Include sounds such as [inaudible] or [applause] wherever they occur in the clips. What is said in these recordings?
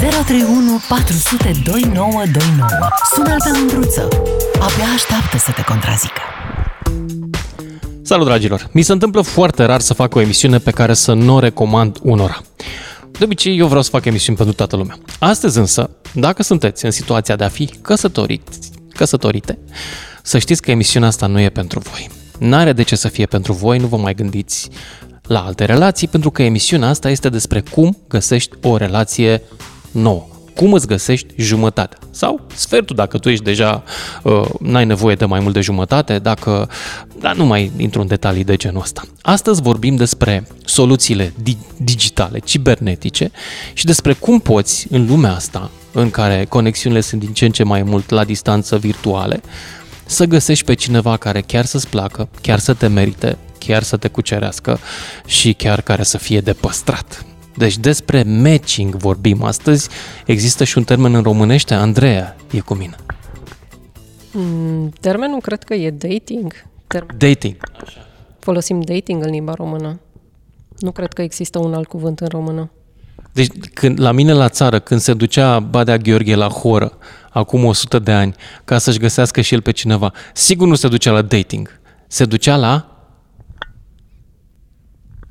031 400 2929. Sună-l pe mândruță. Abia așteaptă să te contrazică. Salut, dragilor! Mi se întâmplă foarte rar să fac o emisiune pe care să nu o recomand unora. De obicei, eu vreau să fac emisiuni pentru toată lumea. Astăzi însă, dacă sunteți în situația de a fi căsătoriți, căsătorite, să știți că emisiunea asta nu e pentru voi. N-are de ce să fie pentru voi, nu vă mai gândiți la alte relații, pentru că emisiunea asta este despre cum găsești o relație nouă. Cum îți găsești jumătate sau sfertul dacă tu ești deja, uh, n-ai nevoie de mai mult de jumătate, dacă, dar nu mai intru în detalii de genul ăsta. Astăzi vorbim despre soluțiile di- digitale, cibernetice și despre cum poți în lumea asta, în care conexiunile sunt din ce în ce mai mult la distanță virtuale, să găsești pe cineva care chiar să-ți placă, chiar să te merite, chiar să te cucerească și chiar care să fie de păstrat. Deci despre matching vorbim astăzi. Există și un termen în românește, Andreea e cu mine. Mm, termenul cred că e dating. Termen. Dating. Folosim dating în limba română. Nu cred că există un alt cuvânt în română. Deci când, la mine la țară, când se ducea Badea Gheorghe la horă, acum 100 de ani, ca să-și găsească și el pe cineva, sigur nu se ducea la dating. Se ducea la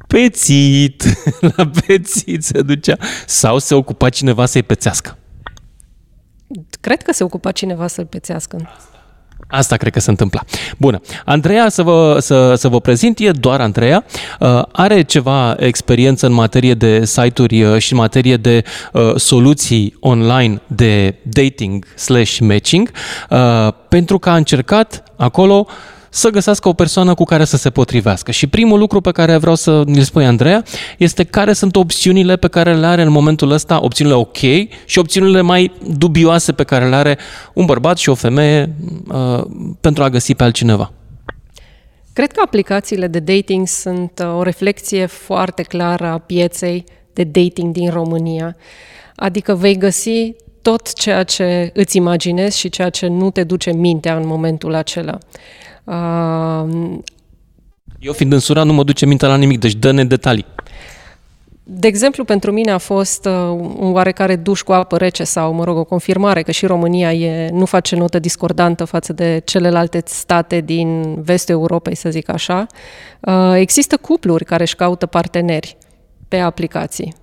pețit. [laughs] la pețit se ducea. Sau se ocupa cineva să-i pețească. Cred că se ocupa cineva să-l pețească. Asta cred că se întâmpla. Bună. Andreea, să vă, să, să vă prezint, e doar Andreea. Uh, are ceva experiență în materie de site-uri uh, și în materie de uh, soluții online de dating slash matching, uh, pentru că a încercat acolo să găsească o persoană cu care să se potrivească. Și primul lucru pe care vreau să ne spui, Andreea, este care sunt opțiunile pe care le are în momentul ăsta, opțiunile ok și opțiunile mai dubioase pe care le are un bărbat și o femeie uh, pentru a găsi pe altcineva. Cred că aplicațiile de dating sunt uh, o reflexie foarte clară a pieței de dating din România. Adică vei găsi tot ceea ce îți imaginezi și ceea ce nu te duce mintea în momentul acela. Uh, Eu fiind în sura nu mă duce mintea la nimic, deci dă-ne detalii. De exemplu, pentru mine a fost uh, un oarecare duș cu apă rece sau, mă rog, o confirmare că și România e, nu face notă discordantă față de celelalte state din vestul Europei, să zic așa. Uh, există cupluri care își caută parteneri pe aplicații.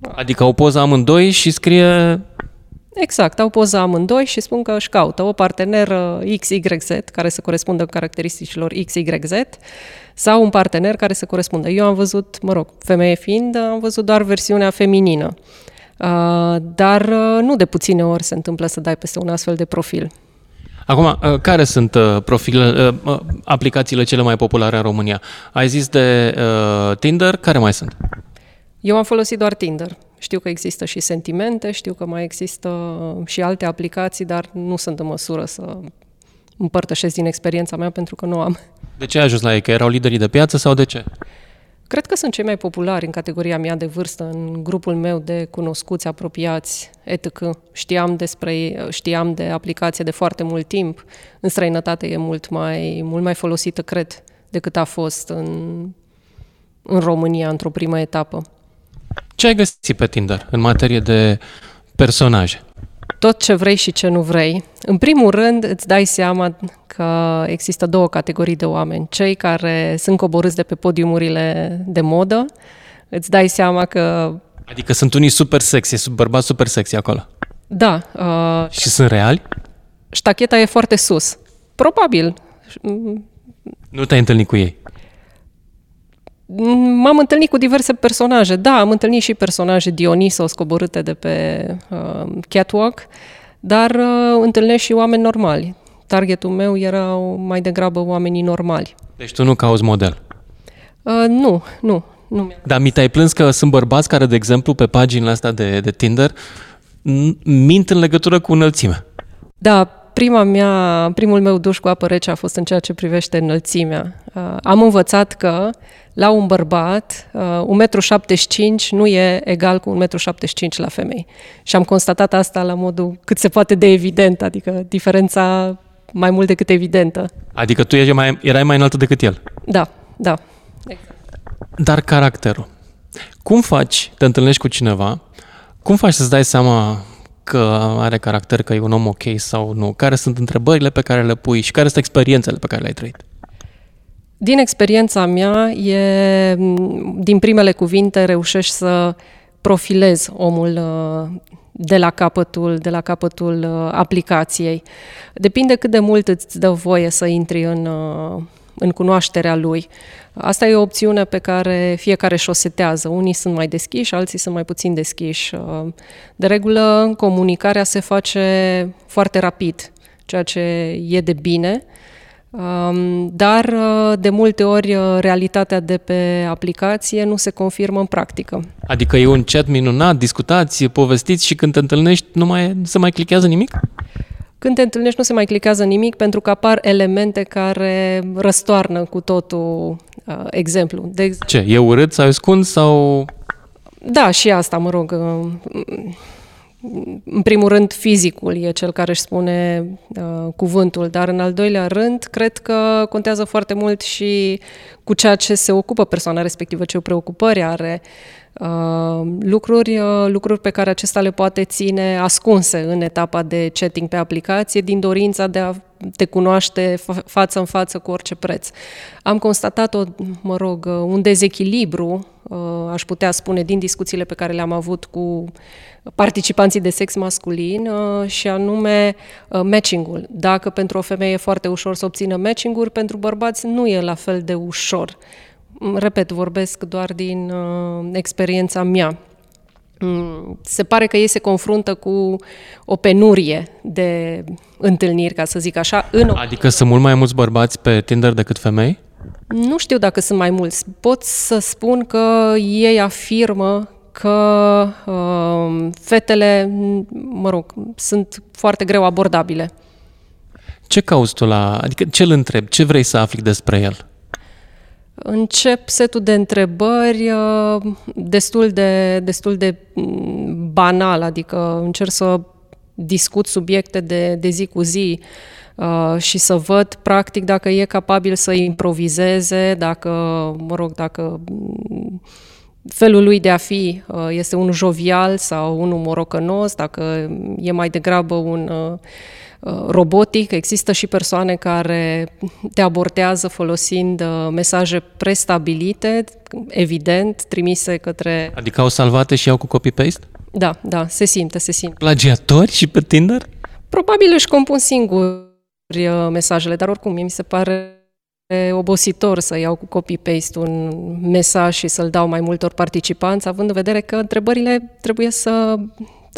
Adică o poză amândoi și scrie Exact, au poza amândoi și spun că își caută o parteneră XYZ care să corespundă caracteristicilor XYZ sau un partener care să corespundă. Eu am văzut, mă rog, femeie fiind, am văzut doar versiunea feminină. Uh, dar uh, nu de puține ori se întâmplă să dai peste un astfel de profil. Acum, uh, care sunt profilele, aplicațiile cele mai populare în România? Ai zis de Tinder, care mai sunt? Eu am folosit doar Tinder. Știu că există și sentimente, știu că mai există și alte aplicații, dar nu sunt în măsură să împărtășesc din experiența mea pentru că nu am. De ce ai ajuns la ei? Că erau liderii de piață sau de ce? Cred că sunt cei mai populari în categoria mea de vârstă, în grupul meu de cunoscuți, apropiați, etc. Știam despre știam de aplicație de foarte mult timp. În străinătate e mult mai, mult mai folosită, cred, decât a fost în, în România într-o primă etapă. Ce ai găsit pe Tinder în materie de personaje? Tot ce vrei și ce nu vrei. În primul rând, îți dai seama că există două categorii de oameni. Cei care sunt coborâți de pe podiumurile de modă, îți dai seama că... Adică sunt unii super sexy, bărbați super sexy acolo. Da. Uh, și sunt reali? Ștacheta e foarte sus. Probabil. Nu te-ai întâlnit cu ei? M-am întâlnit cu diverse personaje. Da, am întâlnit și personaje Dionisos coborâte de pe uh, catwalk, dar uh, întâlnesc și oameni normali. Targetul meu erau mai degrabă oamenii normali. Deci tu nu cauți model? Uh, nu, nu. nu Dar mi te-ai plâns că sunt bărbați care, de exemplu, pe paginile astea de, de Tinder, mint în legătură cu înălțimea. Da, prima mea, primul meu duș cu apă rece a fost în ceea ce privește înălțimea. Uh, am învățat că la un bărbat, uh, 1,75 m nu e egal cu 1,75 m la femei. Și am constatat asta la modul cât se poate de evident, adică diferența mai mult decât evidentă. Adică tu erai mai, erai mai înaltă decât el? Da, da. Exact. Dar caracterul. Cum faci, te întâlnești cu cineva, Cum faci să-ți dai seama că are caracter, că e un om ok sau nu? Care sunt întrebările pe care le pui și care sunt experiențele pe care le-ai trăit? Din experiența mea, e, din primele cuvinte reușești să profilezi omul uh, de la capătul, de la capătul uh, aplicației. Depinde cât de mult îți dă voie să intri în, uh, în cunoașterea lui. Asta e o opțiune pe care fiecare și-o setează. Unii sunt mai deschiși, alții sunt mai puțin deschiși. De regulă, comunicarea se face foarte rapid, ceea ce e de bine, dar uh, de multe ori uh, realitatea de pe aplicație nu se confirmă în practică. Adică e un chat minunat, discutați, povestiți și când te întâlnești nu mai nu se mai clichează nimic? Când te întâlnești nu se mai clichează nimic pentru că apar elemente care răstoarnă cu totul uh, exemplu. De ex- Ce? E urât sau ascuns sau... Da, și asta, mă rog. Uh, în primul rând, fizicul e cel care își spune uh, cuvântul, dar în al doilea rând, cred că contează foarte mult și cu ceea ce se ocupă persoana respectivă, ce preocupări are, uh, lucruri, uh, lucruri pe care acesta le poate ține ascunse în etapa de chatting pe aplicație, din dorința de a te cunoaște față în față cu orice preț. Am constatat, o, mă rog, un dezechilibru, uh, aș putea spune, din discuțiile pe care le-am avut cu participanții de sex masculin uh, și anume uh, matching-ul. Dacă pentru o femeie e foarte ușor să obțină matching-uri, pentru bărbați nu e la fel de ușor. Mm, repet, vorbesc doar din experiența mea. Mm, se pare că ei se confruntă cu o penurie de întâlniri, ca să zic așa. În... Adică sunt mult mai mulți bărbați pe Tinder decât femei? Nu știu dacă sunt mai mulți. Pot să spun că ei afirmă că uh, fetele, mă rog, sunt foarte greu abordabile. Ce cauți tu la... Adică ce îl întreb? Ce vrei să afli despre el? Încep setul de întrebări uh, destul de, destul de mm, banal, adică încerc să discut subiecte de, de zi cu zi uh, și să văd practic dacă e capabil să improvizeze, dacă, mă rog, dacă mm, felul lui de a fi uh, este unul jovial sau unul morocănos, dacă e mai degrabă un Uh, robotic, există și persoane care te abordează folosind uh, mesaje prestabilite, evident, trimise către... Adică au salvate și au cu copy-paste? Da, da, se simte, se simte. Plagiatori și pe Tinder? Probabil își compun singuri uh, mesajele, dar oricum, mie mi se pare obositor să iau cu copy-paste un mesaj și să-l dau mai multor participanți, având în vedere că întrebările trebuie să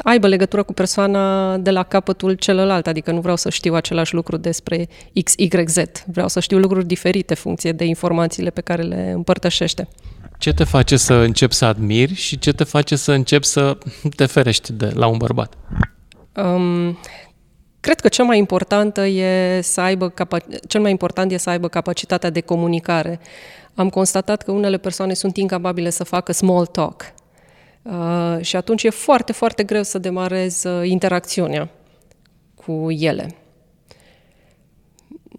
aibă legătură cu persoana de la capătul celălalt, adică nu vreau să știu același lucru despre XYZ, vreau să știu lucruri diferite funcție de informațiile pe care le împărtășește. Ce te face să începi să admiri și ce te face să începi să te ferești de la un bărbat? Um, cred că cel mai important e să aibă capa- cel mai important e să aibă capacitatea de comunicare. Am constatat că unele persoane sunt incapabile să facă small talk, Uh, și atunci e foarte, foarte greu să demarez uh, interacțiunea cu ele.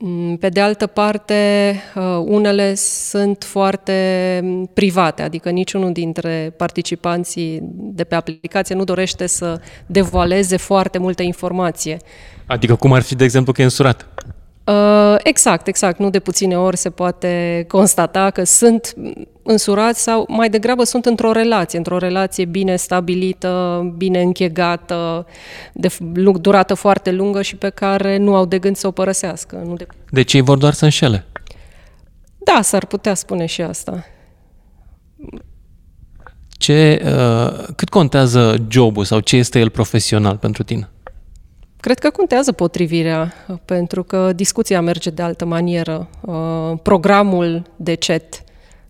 Mm, pe de altă parte, uh, unele sunt foarte private, adică niciunul dintre participanții de pe aplicație nu dorește să devoaleze foarte multă informație. Adică cum ar fi, de exemplu, că e însurat? Uh, exact, exact. Nu de puține ori se poate constata că sunt însurați sau mai degrabă sunt într-o relație, într-o relație bine stabilită, bine închegată, de durată foarte lungă și pe care nu au de gând să o părăsească. Nu de... Deci ei vor doar să înșele? Da, s-ar putea spune și asta. Ce, uh, cât contează jobul sau ce este el profesional pentru tine? Cred că contează potrivirea, pentru că discuția merge de altă manieră. Uh, programul de chat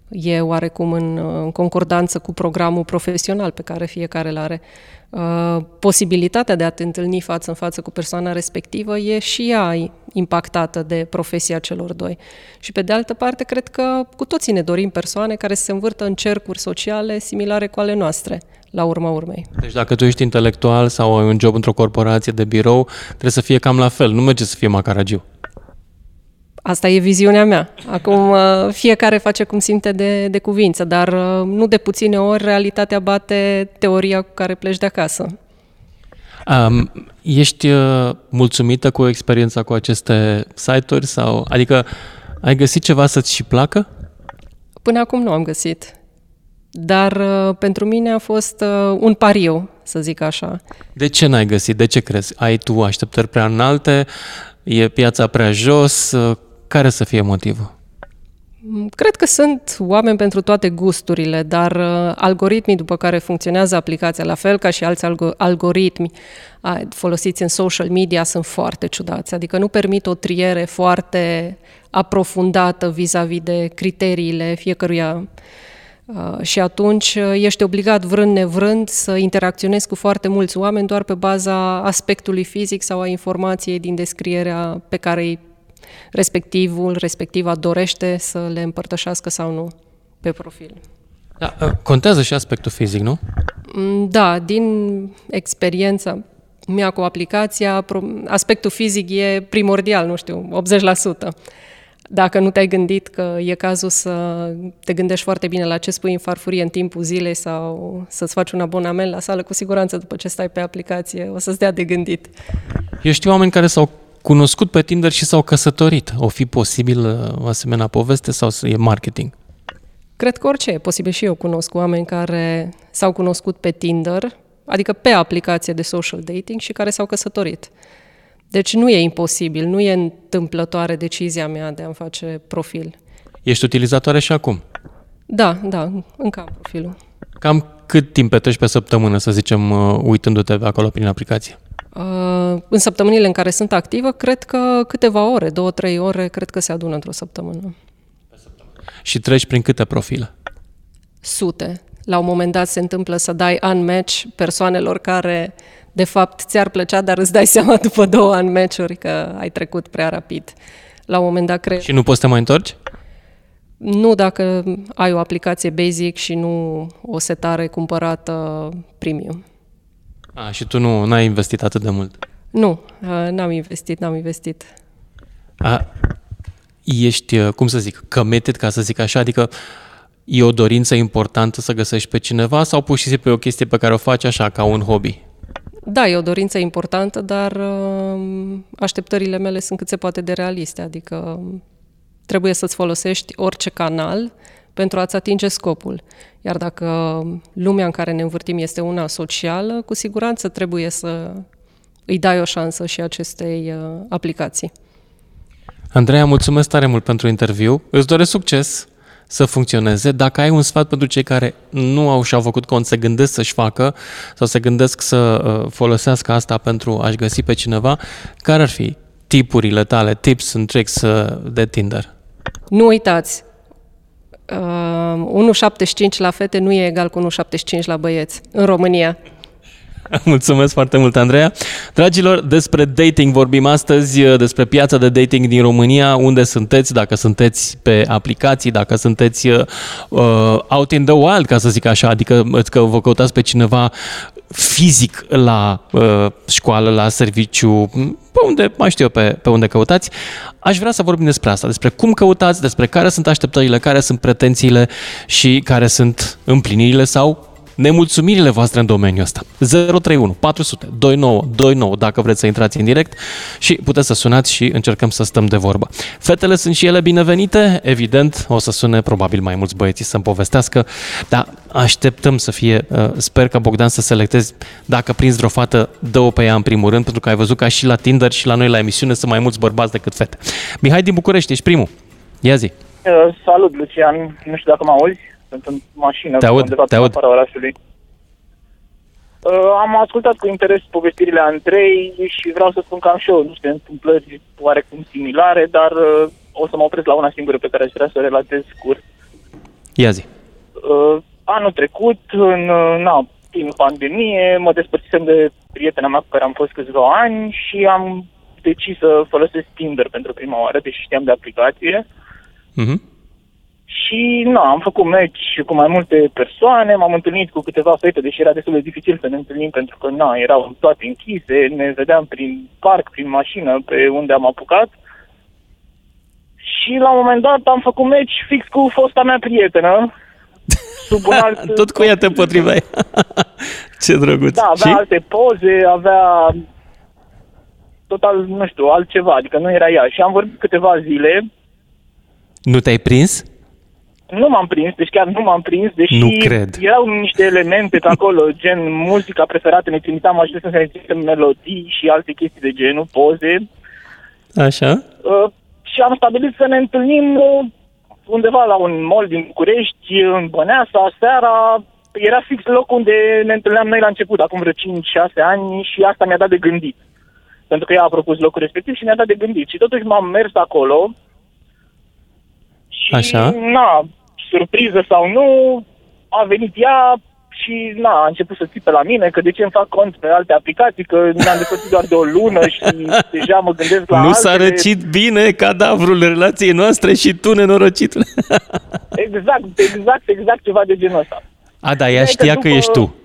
e oarecum în, concordanță cu programul profesional pe care fiecare îl are. Uh, posibilitatea de a te întâlni față în față cu persoana respectivă e și ea impactată de profesia celor doi. Și pe de altă parte, cred că cu toții ne dorim persoane care se învârtă în cercuri sociale similare cu ale noastre, la urma urmei. Deci dacă tu ești intelectual sau ai un job într-o corporație de birou, trebuie să fie cam la fel, nu merge să fie macaragiu. Asta e viziunea mea. Acum uh, fiecare face cum simte de, de cuvință, dar uh, nu de puține ori realitatea bate teoria cu care pleci de acasă. Um, ești uh, mulțumită cu experiența cu aceste site-uri? Sau, adică ai găsit ceva să-ți și placă? Până acum nu am găsit. Dar uh, pentru mine a fost uh, un pariu, să zic așa. De ce n-ai găsit? De ce crezi? Ai tu așteptări prea înalte? E piața prea jos? Uh, care să fie motivul? Mm, cred că sunt oameni pentru toate gusturile, dar uh, algoritmii după care funcționează aplicația, la fel ca și alți alg- algoritmi uh, folosiți în social media, sunt foarte ciudați. Adică nu permit o triere foarte aprofundată vis-a-vis de criteriile fiecăruia. Uh, și atunci uh, ești obligat, vrând nevrând, să interacționezi cu foarte mulți oameni doar pe baza aspectului fizic sau a informației din descrierea pe care îi respectivul, respectiva dorește să le împărtășească sau nu pe profil. Da, uh, contează și aspectul fizic, nu? Mm, da, din experiența mea cu aplicația, aspectul fizic e primordial, nu știu, 80%. Dacă nu te-ai gândit că e cazul să te gândești foarte bine la ce spui în farfurie în timpul zilei sau să-ți faci un abonament la sală, cu siguranță după ce stai pe aplicație o să-ți dea de gândit. Eu știu oameni care s-au cunoscut pe Tinder și s-au căsătorit. O fi posibil uh, o asemenea poveste sau e marketing? Cred că orice e posibil și eu cunosc oameni care s-au cunoscut pe Tinder, adică pe aplicație de social dating și care s-au căsătorit. Deci nu e imposibil, nu e întâmplătoare decizia mea de a-mi face profil. Ești utilizatoare și acum? Da, da, încă am profilul. Cam cât timp petreci pe săptămână, să zicem, uh, uitându-te acolo prin aplicație? Uh, în săptămânile în care sunt activă, cred că câteva ore, două, trei ore, cred că se adună într-o săptămână. Și treci prin câte profile? Sute. La un moment dat se întâmplă să dai unmatch persoanelor care, de fapt, ți-ar plăcea, dar îți dai seama [laughs] după două unmatch-uri că ai trecut prea rapid. La un moment dat cred... Și nu poți să te mai întorci? Nu dacă ai o aplicație basic și nu o setare cumpărată premium. A, și tu nu ai investit atât de mult? Nu, n-am investit, n-am investit. A, ești, cum să zic, committed, ca să zic așa, adică e o dorință importantă să găsești pe cineva sau pur și simplu e o chestie pe care o faci așa, ca un hobby? Da, e o dorință importantă, dar așteptările mele sunt cât se poate de realiste, adică trebuie să-ți folosești orice canal pentru a-ți atinge scopul. Iar dacă lumea în care ne învârtim este una socială, cu siguranță trebuie să îi dai o șansă și acestei uh, aplicații. Andreea, mulțumesc tare mult pentru interviu. Îți doresc succes să funcționeze. Dacă ai un sfat pentru cei care nu au și-au făcut cont, se gândesc să-și facă sau se gândesc să uh, folosească asta pentru a-și găsi pe cineva, care ar fi tipurile tale, tips and tricks uh, de Tinder? Nu uitați, uh, 1,75 la fete nu e egal cu 1,75 la băieți în România. [laughs] Mulțumesc foarte mult, Andreea. Dragilor, despre dating vorbim astăzi, despre piața de dating din România, unde sunteți, dacă sunteți pe aplicații, dacă sunteți uh, out in the wild, ca să zic așa, adică că vă căutați pe cineva fizic la uh, școală, la serviciu, pe unde, mai știu eu, pe, pe unde căutați. Aș vrea să vorbim despre asta, despre cum căutați, despre care sunt așteptările, care sunt pretențiile și care sunt împlinirile sau nemulțumirile voastre în domeniul ăsta. 031 400 29 29 dacă vreți să intrați în direct și puteți să sunați și încercăm să stăm de vorbă. Fetele sunt și ele binevenite, evident, o să sune probabil mai mulți băieți să-mi povestească, dar așteptăm să fie, uh, sper ca Bogdan să selectezi, dacă prinzi vreo fată, dă-o pe ea în primul rând, pentru că ai văzut că și la Tinder și la noi la emisiune sunt mai mulți bărbați decât fete. Mihai din București, ești primul. Ia zi. Uh, salut, Lucian. Nu știu dacă mă auzi sunt în mașină, te aud, undeva te aud. orașului. Uh, am ascultat cu interes povestirile Andrei și vreau să spun că am și eu niște întâmplări oarecum similare, dar uh, o să mă opresc la una singură pe care aș vrea să o relatez scurt. Ia zi. Uh, anul trecut, în uh, na, timp pandemie, mă despărțisem de prietena mea cu care am fost câțiva ani și am decis să folosesc Tinder pentru prima oară, deși știam de aplicație. Uh-huh. Și nu, am făcut match cu mai multe persoane, m-am întâlnit cu câteva fete, deși era destul de dificil să ne întâlnim pentru că na, erau toate închise, ne vedeam prin parc, prin mașină, pe unde am apucat. Și la un moment dat am făcut meci fix cu fosta mea prietenă. [laughs] Sub un alt Tot cu ea te potriveai. [laughs] Ce drăguț. Da, avea Și? alte poze, avea total, nu știu, altceva, adică nu era ea. Și am vorbit câteva zile, Nu te-ai prins? Nu m-am prins, deci chiar nu m-am prins, deși Nu cred. erau niște elemente pe acolo, gen muzica preferată, ne trimiteam ajută să ne trimitem melodii și alte chestii de genul, poze. Așa? Uh, și am stabilit să ne întâlnim uh, undeva la un mall din București, în Băneasa, seara. Era fix locul unde ne întâlneam noi la început, acum vreo 5-6 ani și asta mi-a dat de gândit. Pentru că ea a propus locul respectiv și mi-a dat de gândit. Și totuși m-am mers acolo și, Așa. na, surpriză sau nu, a venit ea și na, a început să țipe la mine că de ce îmi fac cont pe alte aplicații, că mi-am despărțit doar de o lună și deja mă gândesc la nu s-a altele. răcit bine cadavrul relației noastre și tu, nenorocitule. [laughs] Exact, exact, exact ceva de genul ăsta. A, da, ea Ideea e știa că că după- ești tu.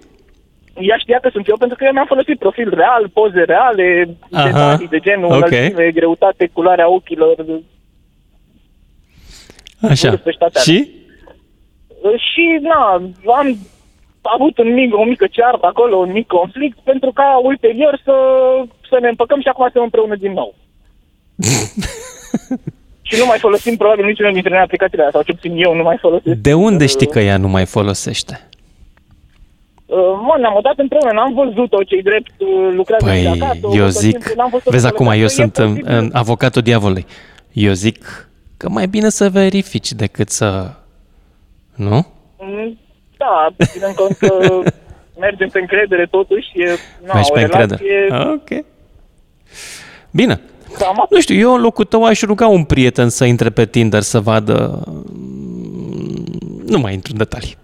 Ea știa că sunt eu pentru că eu mi-am folosit profil real, poze reale, Aha, detalii de genul, ok. înălțime, greutate, culoarea ochilor. Așa. vârstăștatea. Și? Și, na, am avut un mic, o mică ceartă acolo, un mic conflict, pentru ca ulterior să, să ne împăcăm și acum suntem împreună din nou. [laughs] și nu mai folosim probabil niciuna dintre noi aplicațiile astea, sau ce puțin eu nu mai folosesc. De unde știi că ea nu mai folosește? Uh, Mă, ne-am mutat împreună, n-am văzut-o, cei drept uh, lucrează și Păi, acasă. eu tot zic, timpul n-am văzut-o vezi pe acum, eu acasă. E sunt în, posibil. în avocatul diavolului. Eu zic că mai bine să verifici decât să... Nu? Mm, Da, ținând cont că [laughs] mergem pe încredere totuși, e na, Mergi o pe relație... încredere. Ah, Ok. Bine. Cam Nu știu, eu în locul tău aș ruga un prieten să intre pe Tinder să vadă... mm, Nu mai intru în detalii.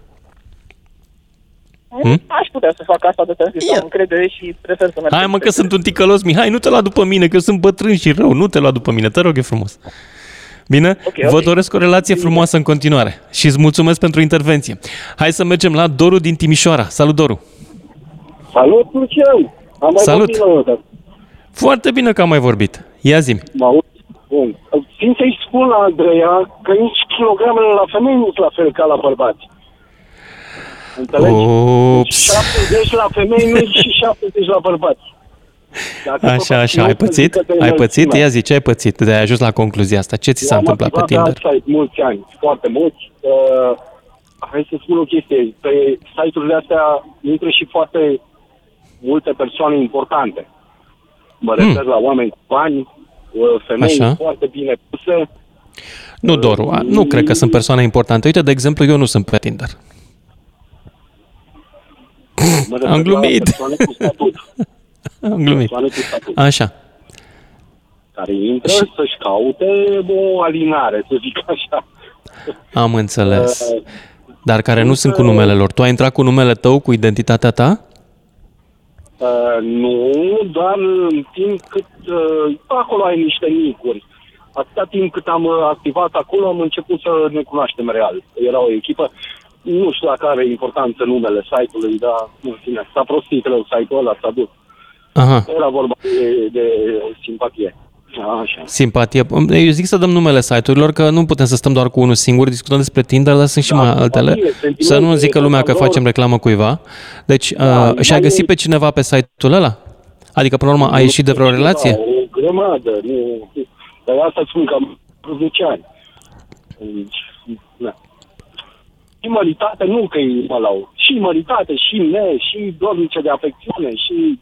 Hmm? Aș putea să fac asta de ți-am zis, Ia. am încredere și prefer să merg Hai pe mă că încredere. sunt un ticălos, Mihai, nu te lua după mine, că eu sunt bătrân și rău, nu te lua după mine, te rog eu frumos. Bine? Ok, Vă ok. doresc o relație frumoasă în continuare și îți mulțumesc pentru intervenție. Hai să mergem la Doru din Timișoara. Salut, Doru! Salut, Lucian! Am mai Salut. vorbit la un moment dat. Foarte bine că am mai vorbit. Ia zi Mă aud? Bun. Țin să-i spun la Andreea că nici kilogramele la femei nu sunt la fel ca la bărbați. Înțelegi? Ups. 70 la femei nu și 70 la bărbați. Dacă Așa, tot așa, nu ai pățit? critică pe Ai pățit? înălțimea. Ia zi, ce ai pățit? De ai ajuns la concluzia asta. Ce ți s-a Eu am întâmplat pe activat Tinder? pe alt site mulți ani, foarte mulți. Uh, hai să spun o chestie. Pe site-urile astea intră și foarte multe persoane importante. Mă refer la oameni cu bani, uh, femei Hmm. Așa. foarte bine puse. Nu, Doru, a- nu cred că sunt persoane importante. Uite, de exemplu, eu nu sunt pe Tinder. Mă refer Am la glumit. [laughs] persoane cu statut. Am glumit. Persoane cu statut. Așa. Care intră Și- să-și caute o alinare, să zic așa. Am înțeles. Uh, Dar care nu sunt cu numele lor. Tu ai intrat cu numele tău, cu identitatea ta? Uh, nu, doar în timp cât uh, acolo ai niște nicuri. Atâta timp cât am uh, activat acolo, am început să ne cunoaștem real. Era o echipă, nu știu dacă are importanță numele site-ului, dar în fine, s-a prostit rău site-ul ăla, s-a dus. Aha. Era vorba de, de simpatie. Așa. Simpatie. Eu zic să dăm numele site-urilor, că nu putem să stăm doar cu unul singur, discutăm despre Tinder, dar sunt și Da, mai simpatie, altele. sentimente, Să nu zică lumea că valori. facem reclamă cuiva. Deci, Da, uh, și-ai dar găsit e- pe cineva pe site-ul ăla? Adică, până la urmă, ai ieșit de vreo Da, relație? O grămadă, nu. Dar asta spun că am vreo 10 ani. Deci, da. Și măritate, nu că e mă lau. Și măritate, și ne, și dornice de afecțiune, și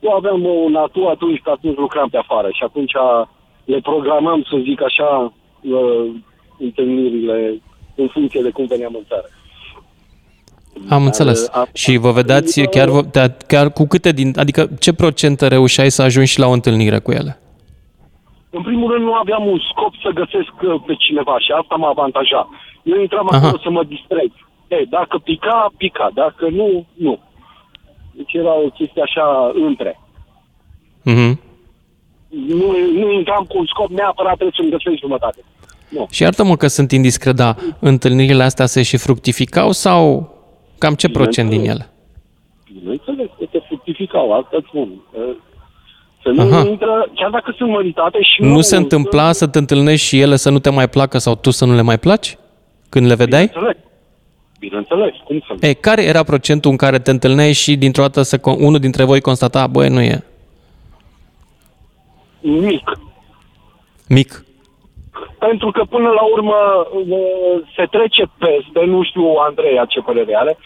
eu aveam o natu atunci, că atunci lucram pe afară și atunci le programam, să zic așa, uh, întâlnirile în funcție de cum veneam în țară. Am înțeles. a- Și vă vedeați chiar, vă- te- chiar cu câte din... Adică, ce procente reușeai să ajungi și la o întâlnire cu ele? În primul rând, nu aveam un scop să găsesc uh, pe cineva și asta mă avantaja. Eu intram Aha. acolo să mă distreg. E, dacă pica, pica. Dacă nu, nu. Deci era o chestie așa între. Mhm. Nu, nu intram cu un scop neapărat trebuie să-mi găsesc jumătate. Nu. Și iartă-mă că sunt indiscret, dar întâlnirile astea se și fructificau sau cam ce procent din ele? Bineînțeles că te fructificau, asta îți spun. Uh, Femeile Aha. intră, chiar dacă sunt măritate și Nu se întâmpla să te întâlnești și ele să nu te mai placă sau tu să nu le mai placi? Când le vedeai? Bineînțeles. Bineînțeles, cum să nu? E, care era procentul în care te întâlneai și dintr-o dată să, con- unul dintre voi constata, băi, nu e Nimic. mic? Pentru că până la urmă uh, se trece peste, nu știu Andreea ce părere are,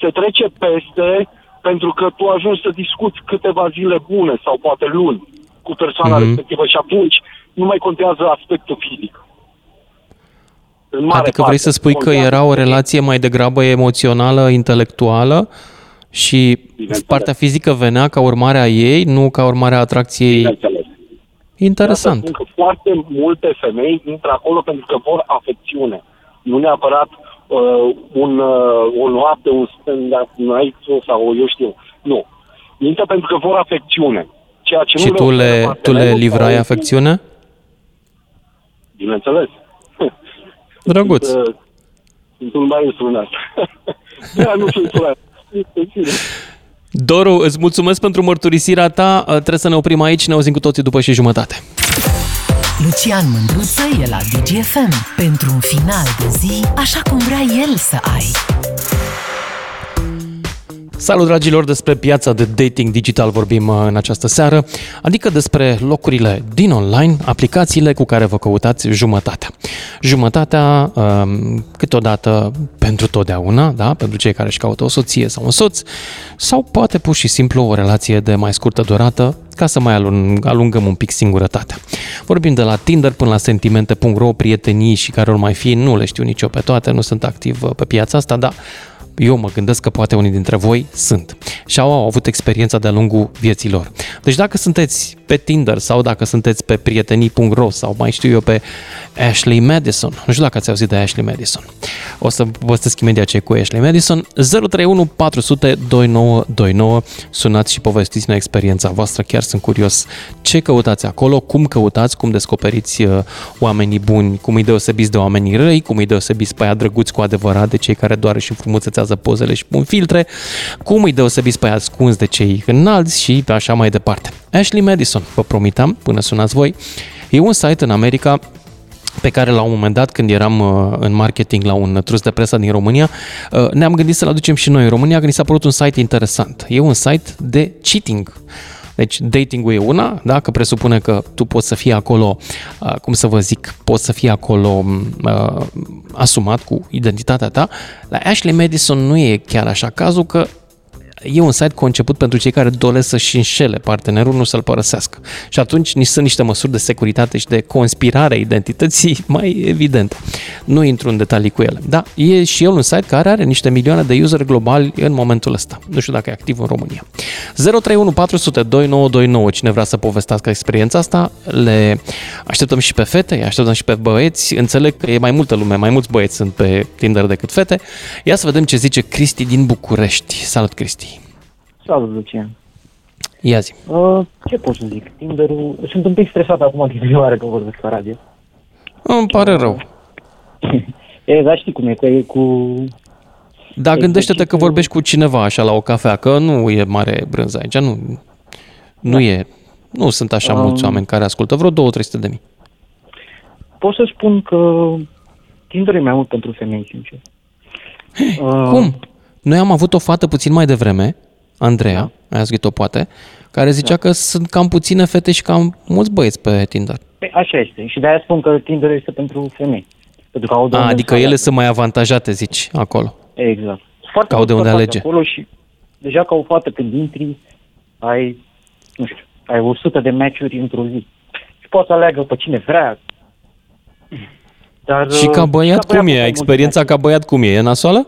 se trece peste pentru că tu ajungi să discuți câteva zile bune sau poate luni cu persoana Mhm. respectivă și atunci nu mai contează aspectul fizic. În mare Adică vrei parte, să spui că contează era o relație mai degrabă emoțională, intelectuală și Bineînțeles. partea fizică venea ca urmare a ei, nu ca urmare a atracției. Bineînțeles. Interesant. De asta spun că foarte multe femei intră acolo pentru că vor afecțiune. Nu neapărat uh, un, uh, o noapte, un stand-up night sau eu știu. Nu. Intră pentru că vor afecțiune. Ceea ce Și nu tu oferă le, tu le partenerul livrai sau- afecțiune? Bineînțeles. Drăguț. Sunt, uh, sunt un maestru în asta. Da, nu sunt surat. Doru, îți mulțumesc pentru mărturisirea ta. Trebuie să ne oprim aici, ne auzim cu toții după și jumătate. Lucian Mândruță e la DGFM pentru un final de zi așa cum vrea el să ai. Salut dragilor, despre piața de dating digital vorbim uh, în această seară, adică despre locurile din online, aplicațiile cu care vă căutați jumătatea. Jumătatea um, câteodată pentru totdeauna, da? pentru cei care își caută o soție sau un soț, sau poate pur și simplu o relație de mai scurtă durată, ca să mai alung, alungăm un pic singurătatea. Vorbim de la Tinder până la sentimente.ro, prietenii și care ori mai fi, nu le știu nici eu pe toate, nu sunt activ uh, pe piața asta, dar eu mă gândesc că poate unii dintre voi sunt și au, au avut experiența de-a lungul vieții lor. Deci dacă sunteți pe Tinder sau dacă sunteți pe prietenii.ro sau mai știu eu pe Ashley Madison, nu știu dacă ați auzit de Ashley Madison, o să postesc imediat ce e cu Ashley Madison, 031 400 2929, sunați și povestiți-ne experiența voastră, chiar sunt curios ce căutați acolo, cum căutați, cum descoperiți uh, oamenii buni, cum îi deosebiți de oamenii răi, cum îi deosebiți pe aia drăguți cu adevărat de cei care doar și înfrumusețează pozele și pun filtre, cum îi deosebiți pe aia ascunzi de cei înalți și așa mai departe. Ashley Madison, vă promitam, până sunați voi, e un site în America pe care la un moment dat, când eram uh, în marketing la un trus de presă din România, uh, ne-am gândit să-l aducem și noi în România, că ni s-a părut un site interesant. E un site de cheating. Deci dating-ul e una, da? că presupune că tu poți să fii acolo, uh, cum să vă zic, poți să fii acolo uh, asumat cu identitatea ta. La Ashley Madison nu e chiar așa cazul că e un site conceput pentru cei care doresc să-și înșele partenerul, nu să-l părăsească. Și atunci ni sunt niște măsuri de securitate și de conspirare a identității [laughs] mai evidente. Nu intru în detalii cu ele. Da, e și el un site care are niște milioane de user globali în momentul ăsta. Nu știu dacă e activ în România. 031 400 2929. Cine vrea să povestească experiența asta, le așteptăm și pe fete, îi așteptăm și pe băieți. Înțeleg că e mai multă lume, mai mulți băieți sunt pe Tinder decât fete. Ia să vedem ce zice Cristi din București. Salut, Cristi! Salut, Lucian. Ia zi. Uh, ce pot să zic? Tinderul... Sunt un pic stresat acum din [laughs] prima oară că vorbesc la radio. Îmi pare rău. [laughs] E, dar știi cum e, că e cu... Dar gândește-te că Exercițiul- vorbești cu cineva așa la o cafea, că nu e mare brânză aici, nu, nu e, nu sunt așa mulți Um. oameni care ascultă, vreo 2-300 de mii. Pot să spun că Tinder e mai mult pentru femei, sincer. Uh, Cum? Noi am avut o fată puțin mai devreme, Andreea, Da. ai auzit-o poate, care zicea că sunt cam puține fete și cam mulți băieți pe Tinder. Păi, așa este. Și de-aia spun că Tinder este pentru femei. Pentru că au de A, unde adică să ele aleagă. sunt mai avantajate, zici, acolo. Exact. Foarte Că au de mulți unde bărbați alege. Acolo și deja ca o fată când intri, ai, nu știu, ai 100 de match-uri într-o zi. Și poți să aleagă pe cine vrea. Dar, Și ca uh, băiat, cum băiatul e? ai Experiența multe ca băiat cum e? E nasoală?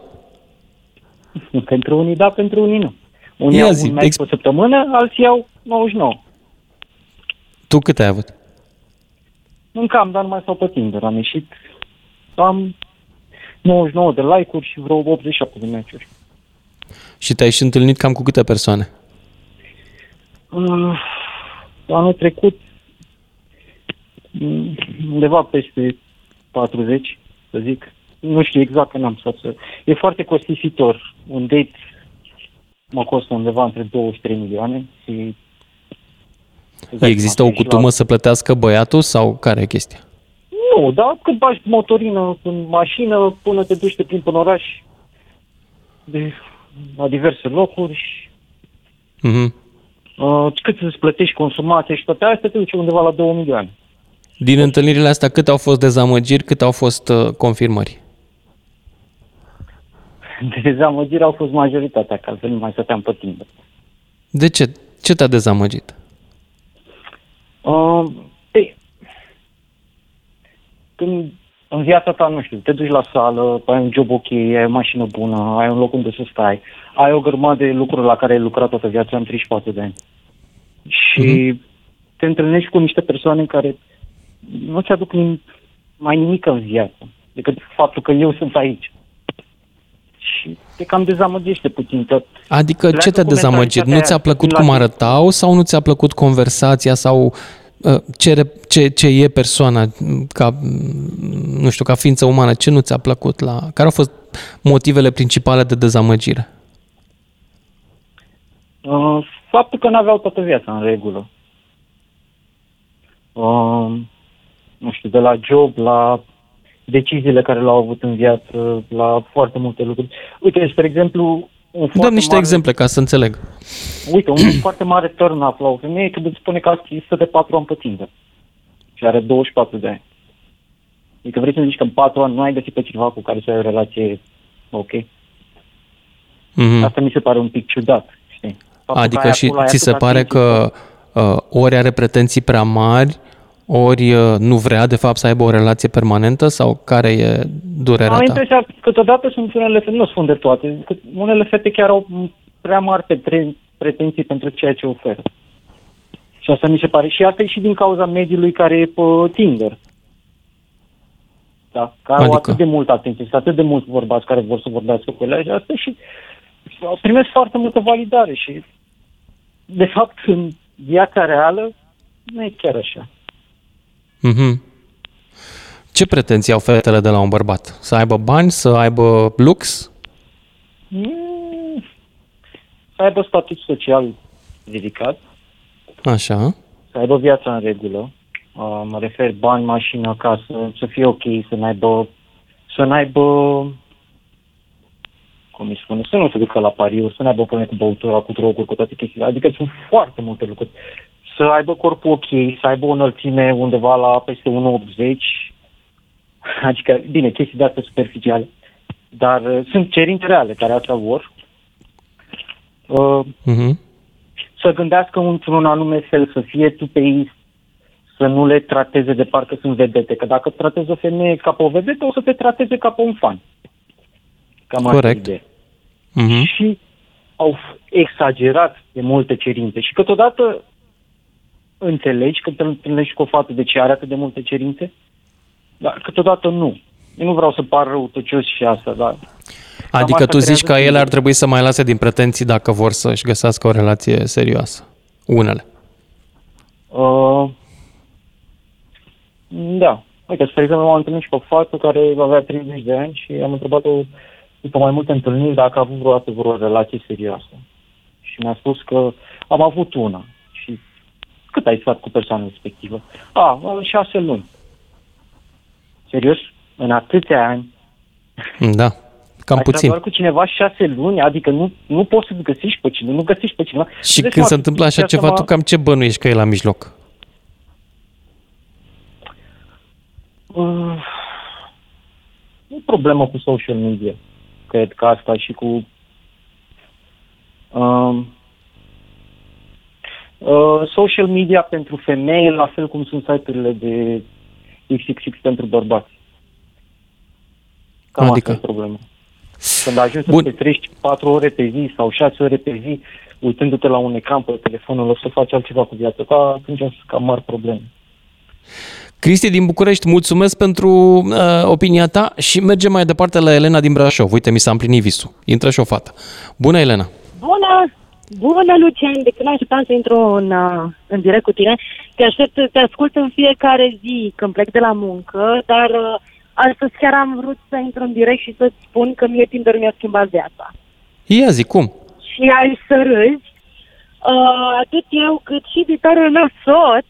match-uri. Pentru unii da, pentru unii nu. Unii Ia au zi, un match ex- pe săptămână, alții au 99. Tu câte ai avut? Încă am, dar nu mai stau pe Tinder. Am ieșit, am 99 de like-uri și vreo 87 de match-uri. Și te-ai și întâlnit cam cu câte persoane? Uh, anul trecut mm, undeva peste 40, să zic. Nu știu exact că n-am stat să... E foarte costisitor. Un date mă costă undeva între 23 milioane și Îți dai Există seama, o și la- cutumă să plătească băiatul sau care e chestia? Nu, dar cât bagi motorină în mașină până te duci, te plimbi în oraș de, la diverse locuri și Mhm. uh, cât îți plătești consumație și toate astea te duce undeva la 2 milioane. Din întâlnirile astea, cât au fost dezamăgiri, cât au fost uh, confirmări? [laughs] Dezamăgiri au fost majoritatea, ca să nu mai stăteam pe timp. De ce? Ce te-a dezamăgit? Uh, ei, când în viața ta, nu știu, te duci la sală, ai un job ok, ai o mașină bună, ai un loc unde să stai, ai o grămadă de lucruri la care ai lucrat toată viața, am 34 de ani. Și te întâlnești cu niște persoane care nu ți aduc nim- mai nimic în viață decât faptul că eu sunt aici. Și te cam dezamăgește puțin că Adică Pleacă ce te-a cu dezamăgit? Nu mentalitatea ți-a plăcut la cum tine. arătau sau nu ți-a plăcut conversația sau uh, ce, re- ce, ce e persoana m, ca, m, nu știu, ca ființă umană? Ce nu ți-a plăcut? La, care au fost motivele principale de dezamăgire? Uh, faptul că n-aveau toată viața în regulă. Uh, nu știu, de la job, la deciziile care le-au avut în viață, la foarte multe lucruri. Uite, spre exemplu, un Dăm foarte niște mare, exemple ca să înțeleg. Uite, un [coughs] foarte mare turn up la o femeie când îți spune că a scris de 4 ani pe Tinder și are 24 de ani. Adică vrei să zici că în 4 ani nu ai găsit pe cineva cu care să ai o relație ok? Mhm. Asta mi se pare un pic ciudat, știi? Faptul că Adică ai și acolo, ai ți se atâta pare timp că uh, ori are pretenții prea mari, ori uh, nu vrea de fapt să aibă o relație permanentă sau care e durerea Am ta? impresia că câteodată sunt unele fete, nu spun de toate, că unele fete chiar au prea mari pe pretenții pentru ceea ce oferă. Și asta mi se pare. Și asta e și din cauza mediului care e pe Tinder. Da? Care adică? au Adică? atât de multă atenție, sunt atât de mulți bărbați care vor să vorbească cu ele și asta și primesc foarte multă validare și de fapt în viața reală nu e chiar așa. Mhm. Ce pretenții au fetele de la un bărbat? Să aibă bani, să aibă lux? Mm, Să aibă statut social ridicat, Așa. să aibă viața în regulă, uh, mă refer bani, mașină, casă, să fie ok, să n-aibă, să n-aibă, cum îi spune, să nu se ducă la pariuri, să n-aibă probleme cu băutura, cu droguri, cu toate chestiile. Adică sunt foarte multe lucruri. Să aibă corpul ok, să aibă o înălțime undeva la peste 1,80, adică, bine, chestii de astea superficiale. Dar uh, sunt cerințe reale care asta vor. Uh, Mhm. să gândească într-un anume fel, să fie tupeist, să nu le trateze de parcă sunt vedete. Că dacă tratezi o femeie ca pe o vedetă, o să te trateze ca pe un fan. Cam asta e Corect. ideea. Mhm. Și au exagerat de multe cerințe. Și câteodată înțelegi când te întâlnești cu o fată de ce are atât de multe cerințe, dar câteodată nu. Eu nu vreau să par răutăcios și asta, dar Adică asta tu zici creează că ele ar sindrom. trebui să mai lase din pretenții dacă vor să-și găsească o relație serioasă. Unele. Uh, da. Uite, spre exemplu, m-am întâlnit și cu o fată care avea 30 de ani și am întrebat-o după mai multe întâlniri dacă a avut vreodată vreo relație serioasă. Și mi-a spus că am avut una. Și cât ai stat cu persoana respectivă? A, șase luni. Serios? În atâția ani? Da. Cam ai stat puțin. doar cu cineva șase luni? Adică nu, nu poți să găsești pe cineva, nu găsești pe cineva. Și Deci, când se mă, întâmplă așa chestia ceva, asta tu cam ce bănuiești că e la mijloc? Uh, nu e problemă cu social media. Cred că asta și cu uh, uh, social media pentru femei, la fel cum sunt site-urile de XXX pentru bărbați. Cam Adică? asta e problema. Când ajungi să Bun. te trești 4 ore pe zi sau 6 ore pe zi, uitându-te la un ecran pe telefonul, o să faci altceva cu viața ta, atunci sunt cam mari probleme. Cristi din București, mulțumesc pentru uh, opinia ta și mergem mai departe la Elena din Brașov. Uite, mi s-a împlinit visul. Intră și o fată. Bună, Elena! Bună! Bună, Lucian! De când așteptam să intru în, uh, în direct cu tine, te aștept, te ascult în fiecare zi când plec de la muncă, dar uh, astăzi chiar am vrut să intru în direct și să-ți spun că mie Tinder mi-a schimbat viața. Ia zi, cum? Și ai să râzi. Uh, atât eu cât și viitorul meu soț,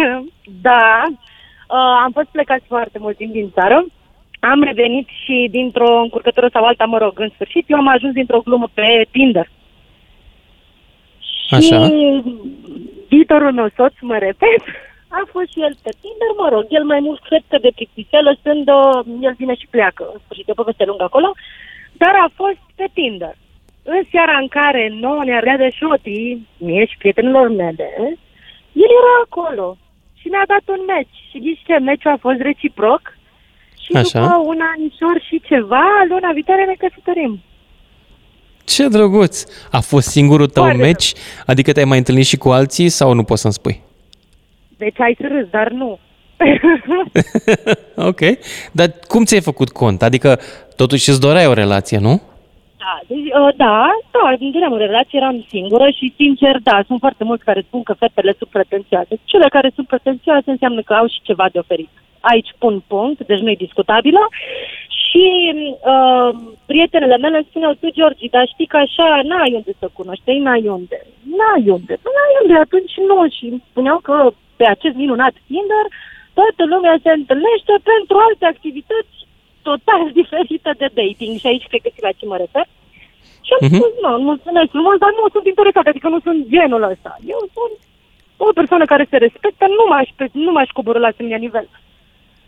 [laughs] da, uh, am fost plecați foarte mult timp din țară. Am revenit și dintr-o încurcătură sau alta, mă rog, în sfârșit, eu am ajuns dintr-o glumă pe Tinder. Așa. Și viitorul meu soț, mă repet, a fost și el pe Tinder, mă rog, el mai mult cred că de plictisel, lăsând, uh, el vine și pleacă, în sfârșit, de poveste lungă acolo, dar a fost pe Tinder. În seara în care nouă ne ardea de șotii, mie și prietenilor mele, el era acolo și mi-a dat un meci. Și ghiși ce, meciul a fost reciproc și Așa. după un anișor și ceva, luna viitoare ne căsătorim. Ce drăguț! A fost singurul tău Foarte meci? Adică te-ai mai întâlnit și cu alții sau nu poți să-mi spui? Deci ai să râzi, dar nu. [laughs] ok. Dar cum ți-ai făcut cont? Adică totuși îți doreai o relație, nu? Da, deci, uh, da, da, îmi doream o relație, eram singură și, sincer, da, sunt foarte mulți care spun că fetele sunt pretențioase. Cele care sunt pretențioase înseamnă că au și ceva de oferit. Aici pun punct, deci nu e discutabilă. Și uh, prietenele mele îmi spuneau, tu, Georgi, dar știi că așa n-ai unde să cunoști, ei n-ai unde. N-ai unde, nu n-ai unde, atunci nu. Și îmi spuneau că pe acest minunat Tinder toată lumea se întâlnește pentru alte activități total [laughs] diferite de dating. Și aici cred că știi la ce mă refer. Și am Mhm. spus, nu, mulțumesc frumos, dar nu sunt interesată, adică nu sunt genul ăsta. Eu sunt o persoană care se respectă, nu m-aș, pe- nu m-aș coborâ la asemenea nivel.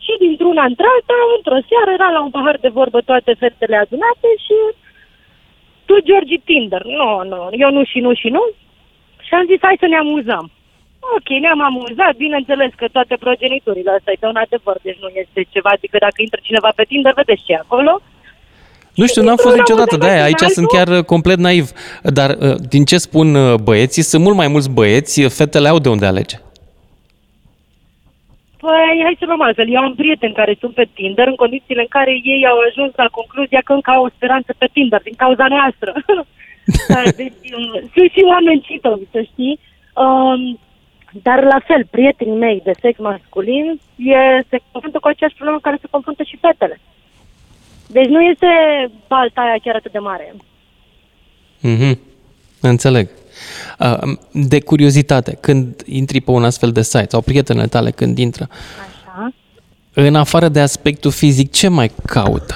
Și dintr-una într-alta, într-o seară, era la un pahar de vorbă toate fetele adunate și tu, Georgi, Tinder. Nu, nu, eu nu și nu și nu. Și am zis, hai să ne amuzăm. Ok, ne-am amuzat, bineînțeles că toate progeniturile, asta e un adevăr, deci nu este ceva, adică dacă intră cineva pe Tinder, vedeți ce e acolo. Nu știu, n-am fost Într-una niciodată de aia. mă Aici dăm sunt altul. chiar uh, complet naiv. Dar uh, din ce spun uh, băieții, sunt mult mai mulți băieți, uh, fetele au de unde alege. Păi, hai să luăm altfel. Eu am prieteni care sunt pe Tinder în condițiile în care ei au ajuns la concluzia că încă au o speranță pe Tinder din cauza noastră. [laughs] Da, deci, uh, sunt și oameni citovi, să știi. Um, dar la fel, prietenii mei de sex masculin e, se confruntă cu aceeași problemă cu care se confruntă și fetele. Deci nu este balta aia chiar atât de mare. Mhm. Înțeleg. Uh, De curiozitate, când intri pe un astfel de site sau prietenele tale când intră, Așa. în afară de aspectul fizic, ce mai caută?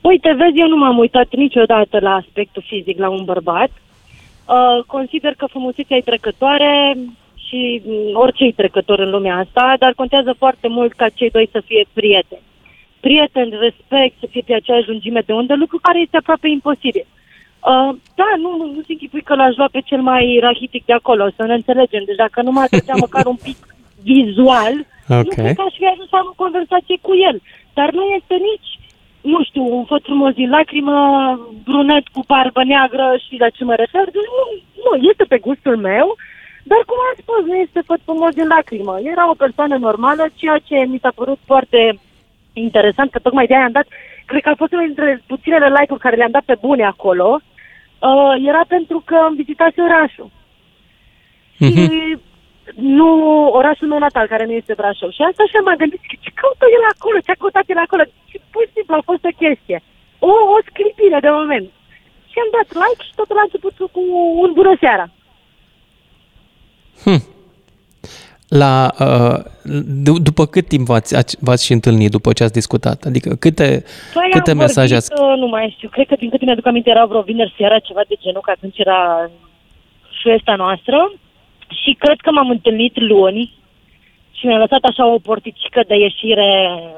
Uite, vezi, eu nu m-am uitat niciodată la aspectul fizic la un bărbat. Uh, consider că frumusețea e trecătoare și mm, orice e trecător în lumea asta, dar contează foarte mult ca cei doi să fie prieteni. Prieteni, respect, să fie pe aceeași lungime de undă, lucru care este aproape imposibil. Uh, da, nu, nu, nu se închipui că l-aș lua pe cel mai rahitic de acolo, să ne înțelegem. Deci dacă nu mă atrăgea [laughs] măcar un pic vizual, nu Ok. cred că aș fi ajuns să am o conversație cu el. Dar nu este nici nu știu, un făt frumos din lacrimă, brunet cu barbă neagră și la ce mă refer. Deci nu, nu, este pe gustul meu, dar cum am spus, nu este făt frumos din lacrimă. Era o persoană normală, ceea ce mi s-a părut foarte interesant, că tocmai de aia am dat, cred că a fost unul dintre puținele like-uri care le-am dat pe bune acolo, uh, era pentru că am vizitat și orașul. Mhm. Și nu orașul meu natal, care nu este Brașov. Și asta așa m-am gândit, ce caută el acolo, ce a căutat el acolo? Și pur și simplu a fost o chestie. O, o sclipire de moment. Și am dat like și totul a început cu un bună seara. Hm. La, uh, d- după cât timp v-ați, ați- v-ați și întâlnit după ce ați discutat? Adică câte, Păi câte am mesaje vorbit, ați... uh, nu mai știu, cred că din câte mi-aduc aminte era vreo vineri seara, ceva de genul, că atunci era fiesta noastră. Și cred că m-am întâlnit luni și mi-a lăsat așa o porticică de ieșire.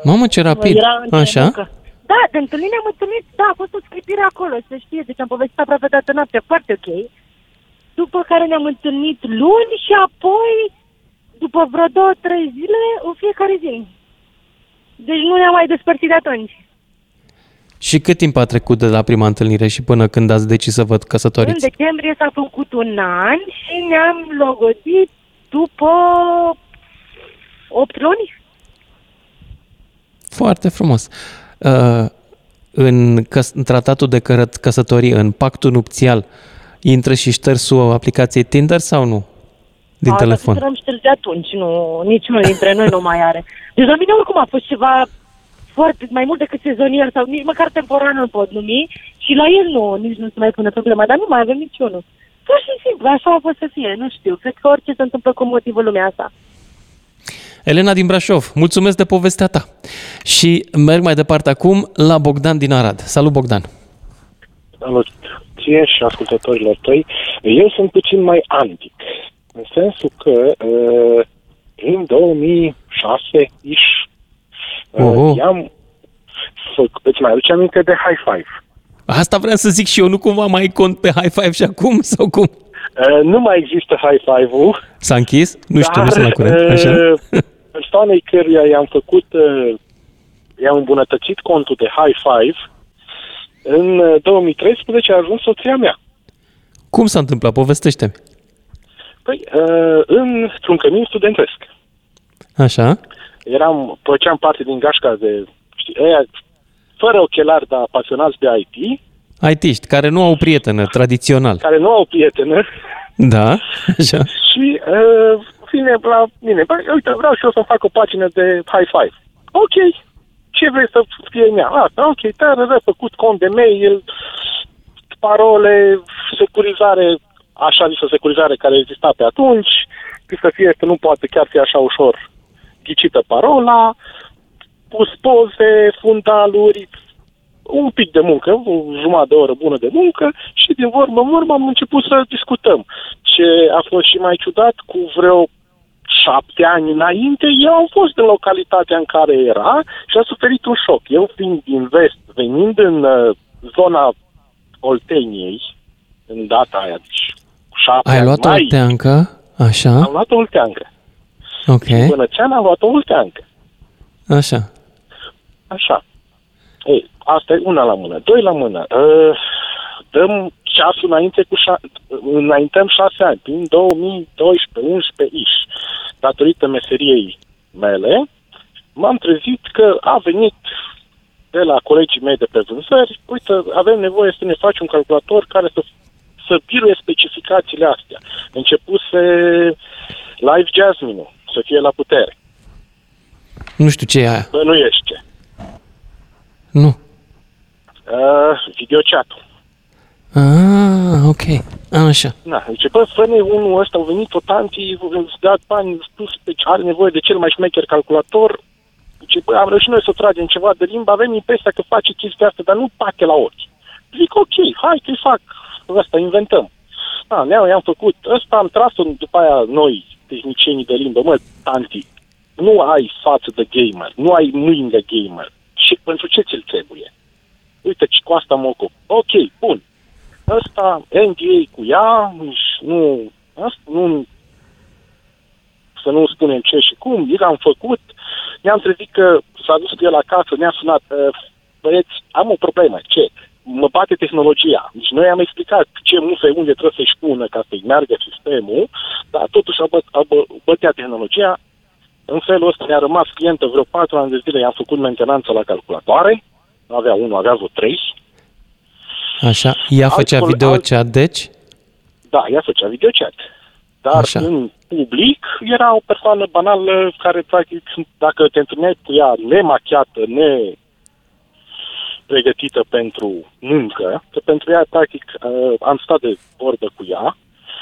Mamă, ce rapid! Era între Așa? muncă. Da, de întâlnire am întâlnit, da, a fost o scripire acolo, să știe, deci am povestit aproape toată noaptea, foarte ok. După care ne-am întâlnit luni și apoi, după vreo două, trei zile, în fiecare zi. Deci nu ne-am mai despărțit de atunci. Și cât timp a trecut de la prima întâlnire și până când ați decis să vă În căsătoriți? decembrie s-a făcut un an și ne-am logodit după 8 luni. Foarte frumos. Uh, în, căs- în tratatul de cărăt, căsătorie, în pactul nupțial, intră și ștersul aplicației Tinder sau nu? Din A, telefon. Dar am șters de atunci, nu, niciunul dintre noi nu mai are. Deci la mine oricum a fost ceva foarte, mai mult decât sezonier sau nici măcar temporar nu pot numi și la el nu, nici nu se mai pune problema, dar nu mai avem niciunul. Pur și simplu, așa a fost să fie, nu știu. Cred că orice se întâmplă cu motivul lumea asta. Elena din Brașov, mulțumesc de povestea ta. Și merg mai departe acum la Bogdan din Arad. Salut, Bogdan! Salut ție și ascultătorilor tăi. Eu sunt puțin mai antic, în sensul că uh, în 2006-ish Oho. uh, i-am făcut, îți mai aduce aminte de High Five. Asta vreau să zic și eu, nu cumva mai ai cont pe High Five și acum [laughs] sau cum? Uh, nu mai există High Five-ul, S-a închis? Nu știu, nu dar sunt la curent. Așa? uh, persoanei căruia i-am făcut, uh, i-am îmbunătățit contul de High Five, în uh, 2013 a ajuns soția mea. Cum s-a întâmplat? Povestește-mi. Păi, uh, într-un cămin studentesc. Așa? eram, făceam parte din gașca de, știi, ăia, fără ochelari, dar pasionați de IT, IT-ști, care nu au prietenă, tradițional. care nu au prietenă Da? Așa? și uh, vine la mine, băi, uite, vreau și eu să fac o pagină de high five. Ok, ce vrei să fie în ea? Asta, ok, te-a făcut cont de mail, parole, securizare, așa zisă securizare care exista pe atunci, să fie că nu poate chiar fi așa ușor ghicită parola, pus poze, fundaluri, un pic de muncă, o jumătate de oră bună de muncă și din vorbă în vorbă am început să discutăm. Ce a fost și mai ciudat, cu vreo șapte ani înainte, eu am fost în localitatea în care era și a suferit un șoc. Eu fiind din vest, venind în uh, zona Olteniei, în data aia, deci șapte Ai ani luat o mai, teancă? Așa? am luat o ulteancă. Ok. Bănățean am luat o ulteancă. Așa. Așa. Ei, asta e una la mână. Doi la mână. Uh, dăm ceasul înainte cu șa- înaintăm șase ani, prin 2012, 11 ish. Datorită meseriei mele, m-am trezit că a venit de la colegii mei de pe vânzări, uite, avem nevoie să ne faci un calculator care să, să biruie specificațiile astea. Începuse Live Jasmine-ul să fie la putere. Nu știu ce e aia. Bănuiește. Nu. Uh, videochat-ul. Ah, ok. Așa. Na, zice, bă, fă unul ăsta, au venit o tanti, îți dat bani, spus, deci are nevoie de cel mai șmecher calculator. Zice, bă, am reușit noi să tragem ceva de limbă, avem impresia că face chestia asta, dar nu pate la ochi. Zic, ok, hai că-i fac, ăsta inventăm. Da, ne i-am făcut, ăsta am tras-o după aia noi, tehnicienii de limbă, mă, tanti, nu ai față de gamer, nu ai mâini de gamer. Și pentru ce ți-l trebuie? Uite, ci cu asta mă ocup. Ok, bun. Ăsta, NDA cu ea, și nu, asta, nu, să nu spunem ce și cum, i am făcut, ne-am trezit că s-a dus cu el acasă, ne-a sunat, "Uh, băieți, am o problemă, ce? Mă bate tehnologia. Deci noi am explicat ce mufe unde trebuie să-și pună ca să-i meargă sistemul, dar totuși a, bă, a bă, bătea tehnologia. În felul ăsta ne-a rămas clientă vreo patru ani de zile, i-am făcut mentenanță la calculatoare, nu avea unul, avea vreo trei. Așa. Ea Alt făcea col- video alt- chat, deci? Da, ea făcea videochat. Dar Așa. Așa. în public era o persoană banală care, practic, dacă te întâlneai cu ea nemachiată, ne pregătită pentru muncă, că pentru ea, practic, uh, am stat de vorbă cu ea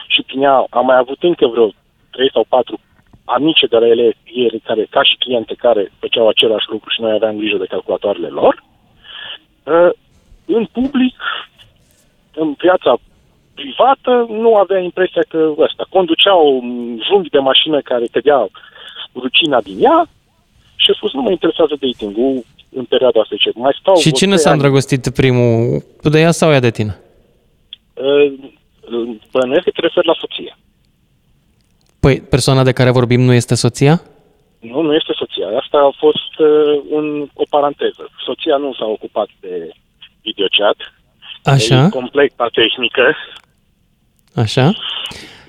și prin ea am mai avut încă vreo trei sau patru amice de la ele, ele care, ca și cliente care făceau același lucru și noi aveam grijă de calculatoarele lor. Uh, în public, în viața privată, nu avea impresia că ăsta. Conducea un junghi de mașină care cădea rucina din ea și a spus, nu mă interesează dating-ul în perioada asta. Ce mai stau Și vreo cine trei s-a ani. îndrăgostit primul? Tu de ea sau ea de tine? Uh, Bănuiesc că te referi la soție. Păi, persoana de care vorbim nu este soția? Nu, nu este soția. Asta a fost uh, un, o paranteză. Soția nu s-a ocupat de videochat. Așa, E completa tehnică. așa.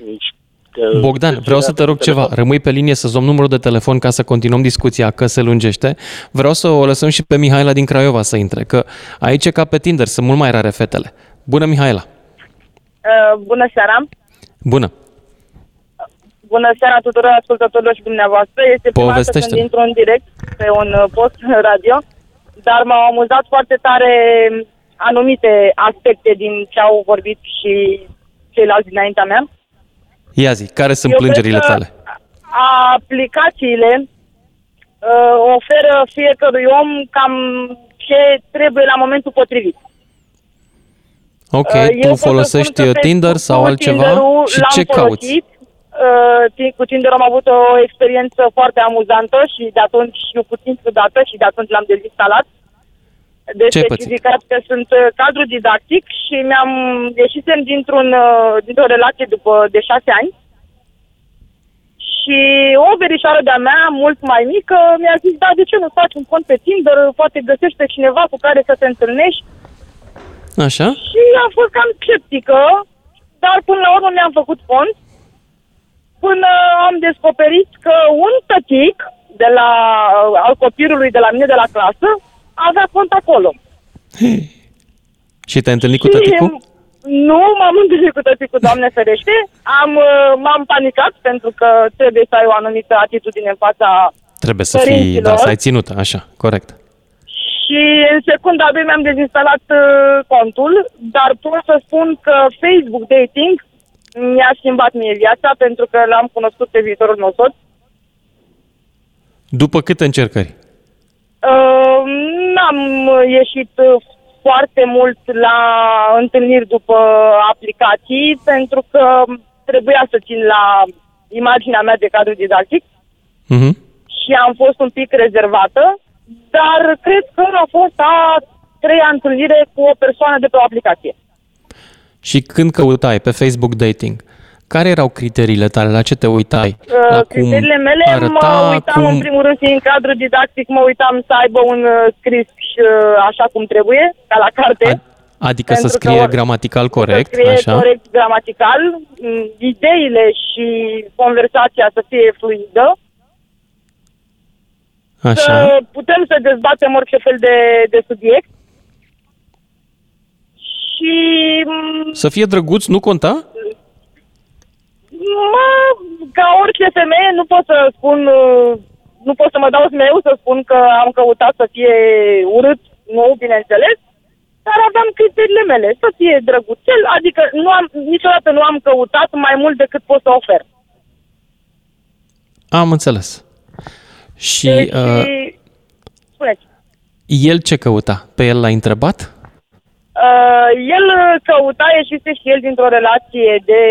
Deci, că Bogdan, vreau să te rog ceva. Rămâi pe linie să-ți luăm numărul de telefon ca să continuăm discuția, că se lungește. Vreau să o lăsăm și pe Mihaela din Craiova să intre, că aici e ca pe Tinder, sunt mult mai rare fetele. Bună, Mihaela! Uh, bună seara! Bună! Bună seara tuturor ascultătorilor și dumneavoastră. Este prima dată Povestește-ne. când intru în direct pe un uh, post radio, dar m-au amuzat foarte tare anumite aspecte din ce au vorbit și ceilalți dinaintea mea. Ia zi, care sunt Eu plângerile cred că tale? Aplicațiile uh, oferă fiecărui om cam ce trebuie la momentul potrivit. Ok, Uh, eu tu pot să folosești spun că Tinder Facebook-ul, sau altceva Tinder-ul și l-am ce cauți? folosit. Uh, ti- Cu Tinder am avut o experiență foarte amuzantă și de atunci, și puțin ciudată și de atunci l-am dezinstalat. De Ce ai pățit? specificat că sunt uh, cadru didactic și mi-am ieșisem dintr-un, uh, dintr-o relație după de șase ani și o verișoară de-a mea, mult mai mică, mi-a zis, da, de ce nu faci un cont pe Tinder, poate găsești pe cineva cu care să te întâlnești Așa? și am fost cam sceptică, dar până la urmă mi-am făcut cont, până am descoperit că un tătic de la, al copilului de la mine de la clasă avea cont acolo. Și te-ai întâlnit cu Și tăticul? Nu m-am întâlnit cu tăticul, Doamne ferește. Am, uh, m-am panicat pentru că trebuie să ai o anumită atitudine în fața Trebuie să fii, părinților. da, să ai ținută, așa, corect. Și în secunda a doua mi-am dezinstalat uh, contul, dar pot să spun că Facebook Dating mi-a schimbat mie viața pentru că l-am cunoscut pe viitorul meu soț. După câte încercări? Uh, n-am ieșit uh, foarte mult la întâlniri după aplicații pentru că trebuia să țin la imaginea mea de cadru didactic Mhm. și am fost un pic rezervată, dar cred că a fost a treia întâlnire cu o persoană de pe o aplicație. Și când căutai pe Facebook dating, care erau criteriile tale? La ce te uitai? Uh, La Criteriile mele, mă uitam în primul rând și în cadru didactic, mă uitam să aibă un uh, scris uh, așa cum trebuie, ca la carte. Adică să pentru că scrie ori- gramatical corect, să scrie așa? corect gramatical, m, ideile și conversația să fie fluidă, Așa. să putem să dezbatem orice fel de, de subiect. Și m, Să fie drăguț, nu conta? Mă, ca orice femeie nu pot să spun, uh, nu pot să mă dau smeu să spun că am căutat să fie urât, nu, bineînțeles, dar aveam criteriile mele, să fie drăguțel, adică nu am, niciodată nu am căutat mai mult decât pot să ofer. Am înțeles. Și Deci, uh, spuneți. el ce căuta? Pe el l-ai întrebat? Uh, el căuta, ieșise și el dintr-o relație de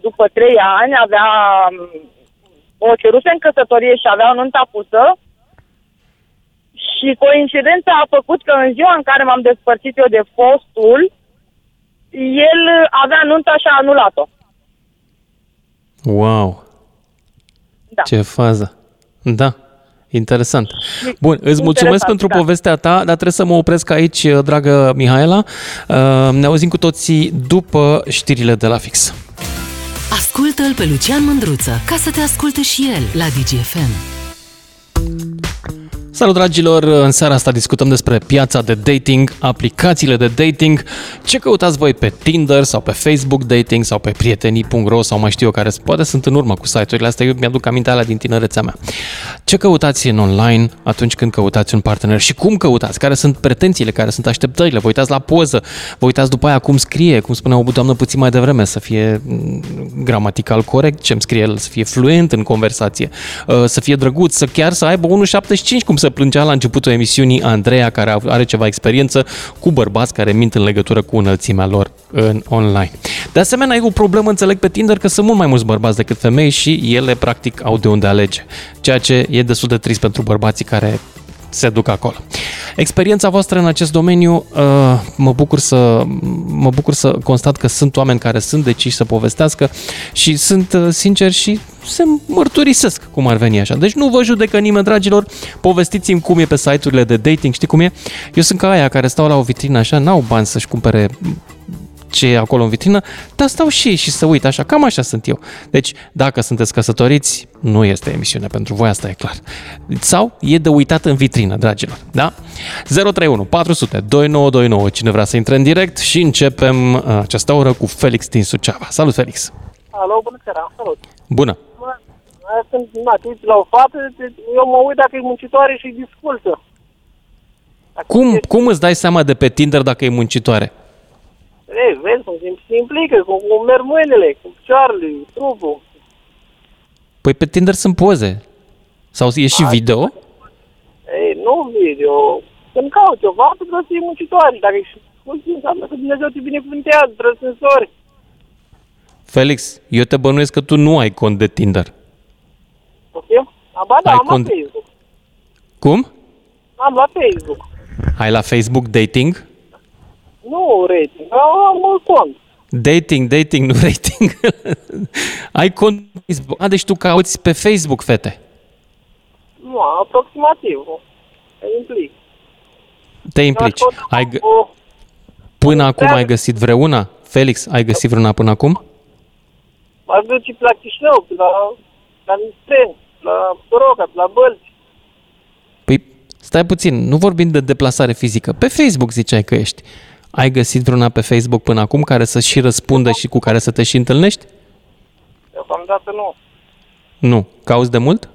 după trei ani, avea um, o ceruse în căsătorie și avea o nunta pusă și coincidența a făcut că în ziua în care m-am despărțit eu de fostul, el avea nunta și a anulat-o. Wow, Da. ce fază. Da, interesant. Bun, îți mulțumesc Interesant, pentru da. povestea ta, dar trebuie să mă opresc aici, dragă Mihaela. Uh, Ne auzim cu toții după știrile de la fix. Ascultă-l pe Lucian Mândruță ca să te asculte și el la DGFM. Salut dragilor, în seara asta discutăm despre piața de dating, aplicațiile de dating, ce căutați voi pe Tinder sau pe Facebook dating sau pe prietenii.ro sau mai știu eu care poate sunt în urmă cu site-urile astea, eu mi-aduc aminte alea din tinerețea mea. Ce căutați în online atunci când căutați un partener și cum căutați, care sunt pretențiile, care sunt așteptările, vă uitați la poză, vă uitați după aia cum scrie, cum spunea o doamnă puțin mai devreme, să fie mm, gramatical corect, ce-mi scrie el, să fie fluent în conversație, uh, să fie drăguț, să chiar să aibă 1,75 cum se plângea la începutul emisiunii Andreea, care are ceva experiență cu bărbați care mint în legătură cu înălțimea lor în online. De asemenea, e o problemă, înțeleg pe Tinder, că sunt mult mai mulți bărbați decât femei și ele practic au de unde alege, ceea ce e destul de trist pentru bărbații care se duc acolo. Experiența voastră în acest domeniu, uh, mă bucur să mă bucur să constat că sunt oameni care sunt deciși să povestească și sunt uh, sinceri și se mărturisesc cum ar veni așa. Deci nu vă judecă nimeni, dragilor, povestiți-mi cum e pe site-urile de dating, știi cum e? Eu sunt ca aia care stau la o vitrină așa, n-au bani să-și cumpere ce e acolo în vitrină, dar stau și ei și să uit așa, cam așa sunt eu. Deci, dacă sunteți căsătoriți, nu este emisiune pentru voi, asta e clar. Sau e de uitat în vitrină, dragilor, da? 031 400 2929, cine vrea să intre în direct și începem uh, această oră cu Felix din Suceava. Salut, Felix! Alo, bună seara, salut. Bună! Mă, sunt nativ la o fată, deci eu mă uit dacă e muncitoare și discultă. Cum, cum îți dai seama de pe Tinder dacă e muncitoare? Ei, vezi cum se, se implică, cum, cum merg mâinile, cu picioarele, trupul. Păi pe Tinder sunt poze. Sau e și video? Ei, nu video. Când cauți o faptă, trebuie să fii muncitoare. Dacă ești muncit, înseamnă că Dumnezeu te binecuvântează, trăsânsori. Felix, eu te bănuiesc că tu nu ai cont de Tinder. Ok? Aba da, Ai am cont- la Facebook. Cum? Am la Facebook. Ai la Facebook dating? Nu rating, am un cont. Dating, dating, nu rating. [laughs] ai cont pe Facebook. A, deci tu cauți pe Facebook fete. Nu, aproximativ. Te implic. Te implici. Ai, g- O, până acum ai găsit vreuna? Felix, ai găsit vreuna până acum? aș duce la Chișinău, la, la Nistren, la Soroca, la Bălți. Păi, stai puțin, nu vorbim de deplasare fizică. Pe Facebook ziceai că ești. Ai găsit vreuna pe Facebook până acum care să și răspundă și cu care să te și întâlnești? Deocamdată nu. Nu. Cauți de mult?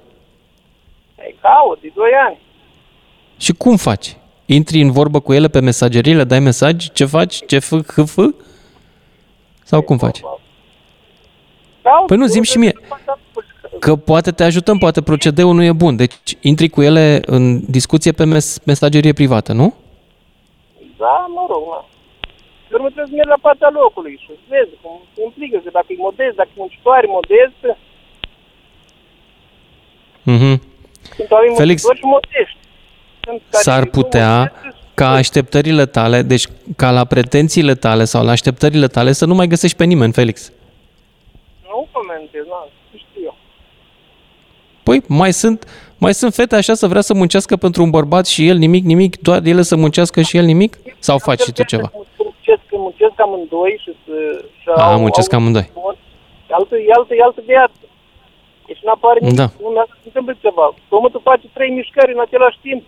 Ei, caut, de 2 ani. Și cum faci? Intri în vorbă cu ele pe mesagerie, le dai mesaj? Ce faci? Ce f, h, f? Sau cum faci? Caut, Păi nu, zi și mie. Că poate te ajutăm, poate procedeul nu e bun. Deci intri cu ele în discuție pe mes- mesagerie privată, nu? Da, mă rog, na. Dar trebuie să mergi la fața locului și să vezi cum se implică, că dacă e modest, dacă e muncitoare modest, Mhm. sunt oameni Felix, muncitori și modești. Sunt care S-ar sunt putea modești, ca așteptările tale, deci ca la pretențiile tale sau la așteptările tale să nu mai găsești pe nimeni, Felix. Nu comentez, na, nu știu eu. Păi mai sunt, mai sunt fete așa să vrea să muncească pentru un bărbat și el nimic, nimic, doar ele să muncească și el nimic? Sau faci și tu ceva? Muncesc, muncesc amândoi și să... Și A, au- muncesc au- amândoi. E altă, e altă, e altă viață. Deci nu apare nimic. Da. Nu mi se întâmplă ceva. Pământul face trei mișcări în același timp.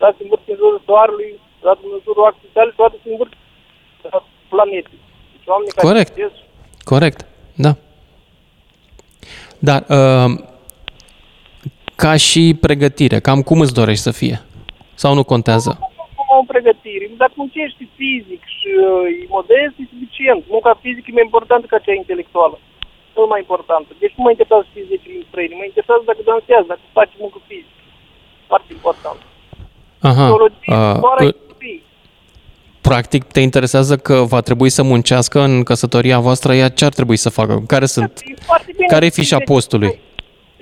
Dată se învârte în jurul soarelui, dată în jurul axei sale, toate se învârte planetei. Deci oamenii care Corect. muncesc, Corect, da. Dar, uh, ca și pregătire, cam cum îți dorești să fie? Sau nu contează? cum au pregătire. Dacă muncești fizic și uh, e modest, e suficient. Munca fizică e mai importantă ca cea intelectuală. Cel mai importantă. Deci nu mă interesează să fii 10 limbi străine. Mă interesează dacă dansează, dacă faci muncă fizică. Foarte important. Aha. Psihologie, Uh, doar uh, practic, te interesează că va trebui să muncească în căsătoria voastră, ea ce ar trebui să facă? Care sunt? E foarte bine. Care e să știi fișa 10 postului?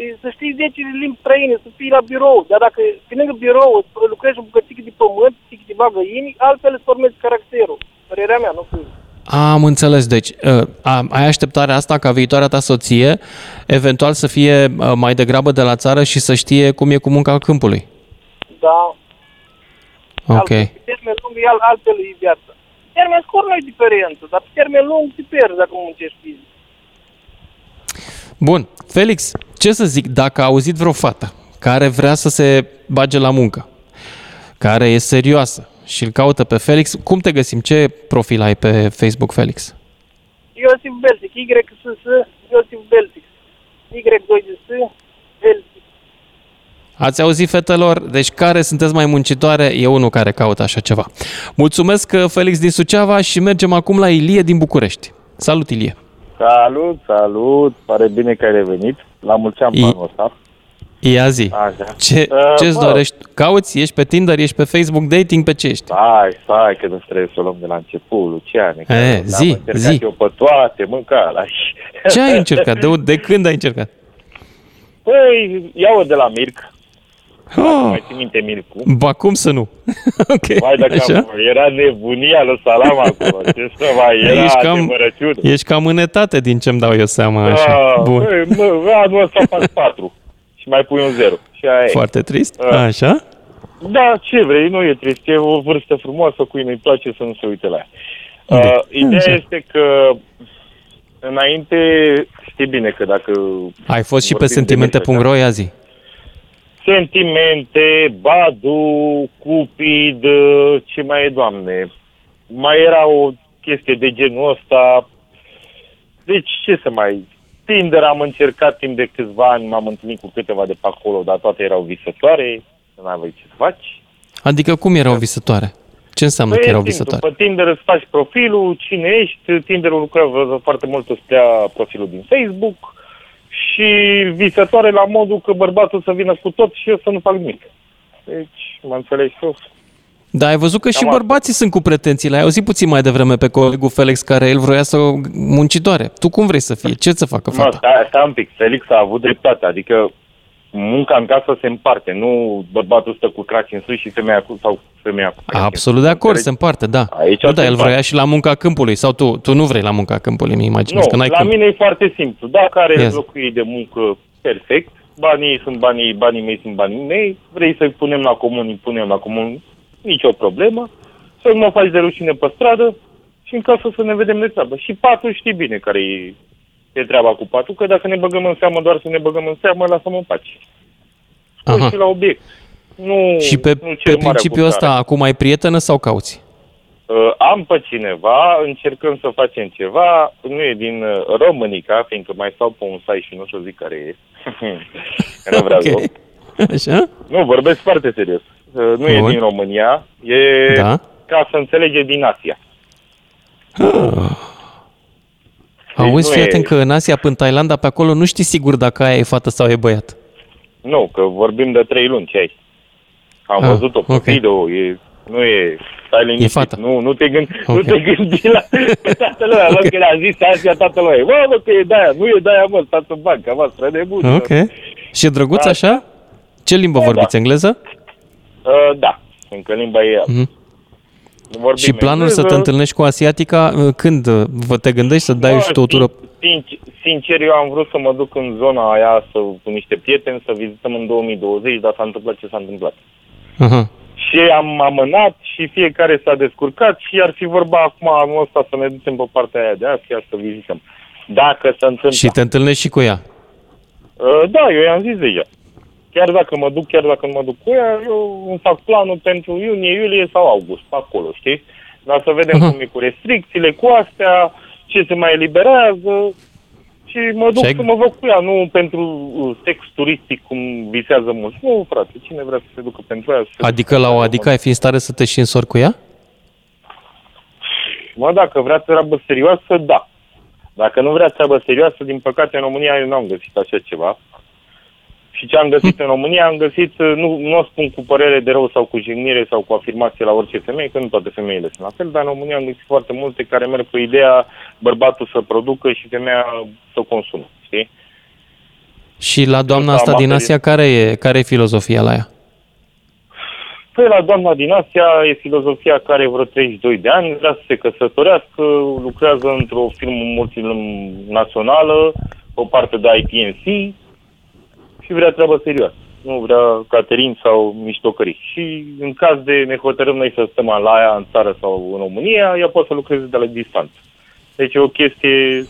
E Să știi 10 limbi străine, să fii la birou. Dar dacă pe lângă birou îți lucrezi o bucățică de pământ, câteva găini, altfel îți formezi caracterul. Părerea mea, nu știu. Am înțeles, deci uh, a- ai așteptarea asta ca viitoarea ta soție eventual să fie uh, mai degrabă de la țară și să știe cum e cu munca câmpului. Da. Ok. Pe termen lung e al- altfel e viața. Pe termen scurt nu e diferență, dar pe termen lung te pierzi dacă nu muncești fizic. Bun. Felix, ce să zic, dacă a auzit vreo fată care vrea să se bage la muncă, care e serioasă și îl caută pe Felix, cum te găsim? Ce profil ai pe Facebook, Felix? Iosif Beltic, Y S S, Iosif Beltic. Y 2 de S, Beltic. Ați auzit, fetelor? Deci care sunteți mai muncitoare? E unul care caută așa ceva. Mulțumesc, uh, Felix din Suceava și mergem acum la Ilie din București. Salut, Ilie! Salut, salut, pare bine că ai revenit. La mulți ani I- pe anul ăsta. Ia zi, Așa. ce, Uh, ce-ți bă. dorești? Cauți? Ești pe Tinder? Ești pe Facebook Dating? Pe ce ești? Stai, stai, că nu trebuie să o luăm de la început, Luciane. că E, le-am zi, încercat zi. eu pe toate, mâncala. Ce ai încercat? De, de când ai încercat? Păi, iau de la Mirc. Oh, Mai țin minte Mircu. ba cum să nu? [laughs] ok, Vai, dacă așa? am, era nebunia lui Salam acolo. Ce să mai era Ești cam, adevărăciune. ești cam în etate din ce-mi dau eu seama așa. Ah, Bun. Băi, mă, anul ăsta fac patru. Și mai pui un zero. Și aia e. Foarte trist? Ah. Așa? Da, ce vrei, nu e trist, e o vârstă frumoasă, cui nu-i place să nu se uite la ea. Bine. Uh, ideea Așa. este că înainte, știi bine că dacă... Ai fost și pe vorbim de sentimente.ro, ia zi. Sentimente, Badu, Cupid, uh, ce mai e, doamne? Mai era o chestie de genul ăsta. Deci, ce să mai... Tinder am încercat timp de câțiva ani, m-am întâlnit cu câteva de pe acolo, dar toate erau visătoare, nu aveai ce să faci. Adică cum erau visătoare? Ce înseamnă Păi că erau e simplu, visătoare? Pe Tinder îți faci profilul, cine ești, Tinderul lucrează foarte mult să stea profilul din Facebook și visătoare la modul că bărbatul să vină cu tot și eu să nu fac nimic. Deci, mă înțelegi tu? Da, ai văzut că și Cam asta. bărbații sunt cu pretențiile. Ai auzit puțin mai devreme pe colegul Felix care el vroia să o muncitoare. Tu cum vrei să fie? Ce să facă Mă, fata? stai, stai un pic, Felix a avut dreptate, adică munca în casă se împarte, nu bărbatul stă cu craci în sus și femeia cu, sau femeia cu craci Absolut de acord, se împarte, da. Aici nu, da, se el împarte. vroia și la munca câmpului. Sau tu, tu nu vrei la munca câmpului, mi imaginez, Nu, că n-ai la câmp. mine e foarte simplu. Dacă are Yes. yes. locul ei de muncă, perfect. Banii sunt banii, banii mei sunt banii mei. Vrei să-i punem la comun, îi punem la comun, nicio problemă. Să nu mă faci de rușine pe stradă și în casă să ne vedem de treabă. Și patul știi bine care e, e treaba cu patul, că dacă ne băgăm în seamă doar să ne băgăm în seamă, lasă-mă în pace. Aha. Și la obiect. Nu, Și pe, nu cer pe mare principiul abuzare. ăsta, acum ai prietenă sau cauți? Uh, am pe cineva, încercăm să facem ceva, nu e din uh, Românica, fiindcă mai stau pe un site și nu știu zic care e. [laughs] Că nu vreau Ok. okay. Așa? Nu, vorbesc foarte serios. Uh, nu Bun. e din România, e, Da. ca să înțelege, din Asia. Auzi, nu fii e- atent că în Asia, până în Thailanda, pe acolo nu știi sigur dacă aia e fată sau e băiat. Nu, că vorbim de trei luni, ce ai? Am Ah, văzut-o pe ok. video, e, nu e... Stai liniștit, fată. Nu, nu te gândi, Ok. nu te gândi la pe toată lumea. Mă, când a zis Asia, toată lumea, bă, mă, că e de-aia, nu e de-aia, mă, stați în banca voastră, nebun. Ok. Și e drăguț Da. așa? Ce limbă Da, vorbiți? da. Engleză? Uh, da, încă limba e ea. Mhm. Vorbim Și planul să te engleză. întâlnești cu asiatica, uh, când uh, vă te gândești să dai Bă, și tu o tură? sin- sin- Sincer, eu am vrut să mă duc în zona aia să, cu niște prieteni să vizităm în 2020, dar s-a întâmplat ce s-a întâmplat. Aha. Și am amânat și fiecare s-a descurcat și ar fi vorba acum anul ăsta să ne ducem pe partea aia de Asia să vizităm. Dacă se întâmplă. Și te întâlnești și cu ea. Uh, da, eu i-am zis deja. Chiar dacă mă duc, chiar dacă nu mă duc cu ea, eu îmi fac planul pentru iunie, iulie sau august, pe acolo, știi? Dar să vedem Aha. cum e cu restricțiile, cu astea, ce se mai eliberează și mă duc Și ai- să mă văd cu ea, nu pentru uh, sex turistic cum visează mulți. Nu, frate, cine vrea să se ducă pentru aia? să se Adică ducă la o pentru adică ai fi în stare să te și însori cu ea? Mă, dacă vrea treabă serioasă, da. Dacă nu vrea treabă serioasă, din păcate în România eu n-am găsit așa ceva. Și ce am găsit în România, am găsit, uh, nu, nu o spun cu părere de rău sau cu jignire sau cu afirmație la orice femeie, că nu toate femeile sunt la fel, dar în România am găsit foarte multe care merg pe ideea bărbatul să producă și femeia să consume, știi? Și la doamna Nu asta am din materie. Asia, care e, care e filozofia la ea? Păi la doamna din Asia e filozofia care are vreo 32 de ani, vrea să se căsătorească, lucrează într-o firmă multinațională, o parte de IPNC și vrea treabă serioasă. Nu vrea caterin sau miștocării. Și în caz de ne hotărâm noi să stăm la ea în țară sau în România, ea poate să lucreze de la distanță. Deci e o chestie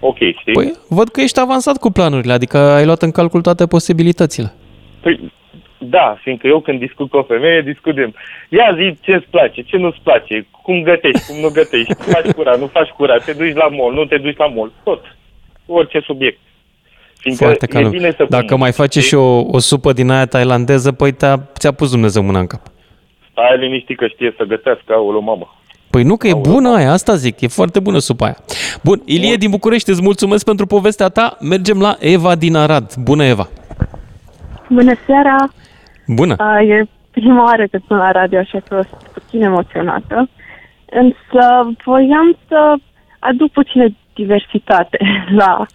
ok, știi? Păi, văd că ești avansat cu planurile, adică ai luat în calcul toate posibilitățile. Păi, da, fiindcă eu când discut cu o femeie, discutăm. Ia zi ce-ți place, ce nu-ți place, cum gătești, cum nu gătești, [laughs] faci cura, nu faci cura, te duci la mall, nu te duci la mall, tot. Orice subiect. Fiindcă Foarte e calm. bine să Dacă pun- mai face și o, o supă din aia tailandeză, păi te-a, ți-a pus Dumnezeu mâna în cap. Stai liniștit că știe să gătească, aoleu, mamă. Păi nu, că e bună aia, asta zic, e foarte bună supa aia. Bun, Ilie din București, îți mulțumesc pentru povestea ta. Mergem la Eva din Arad. Bună, Eva! Bună seara! Bună! A, e prima oară că sunt la radio, așa că sunt puțin emoționată. Însă voiam să aduc puțină diversitate [laughs] la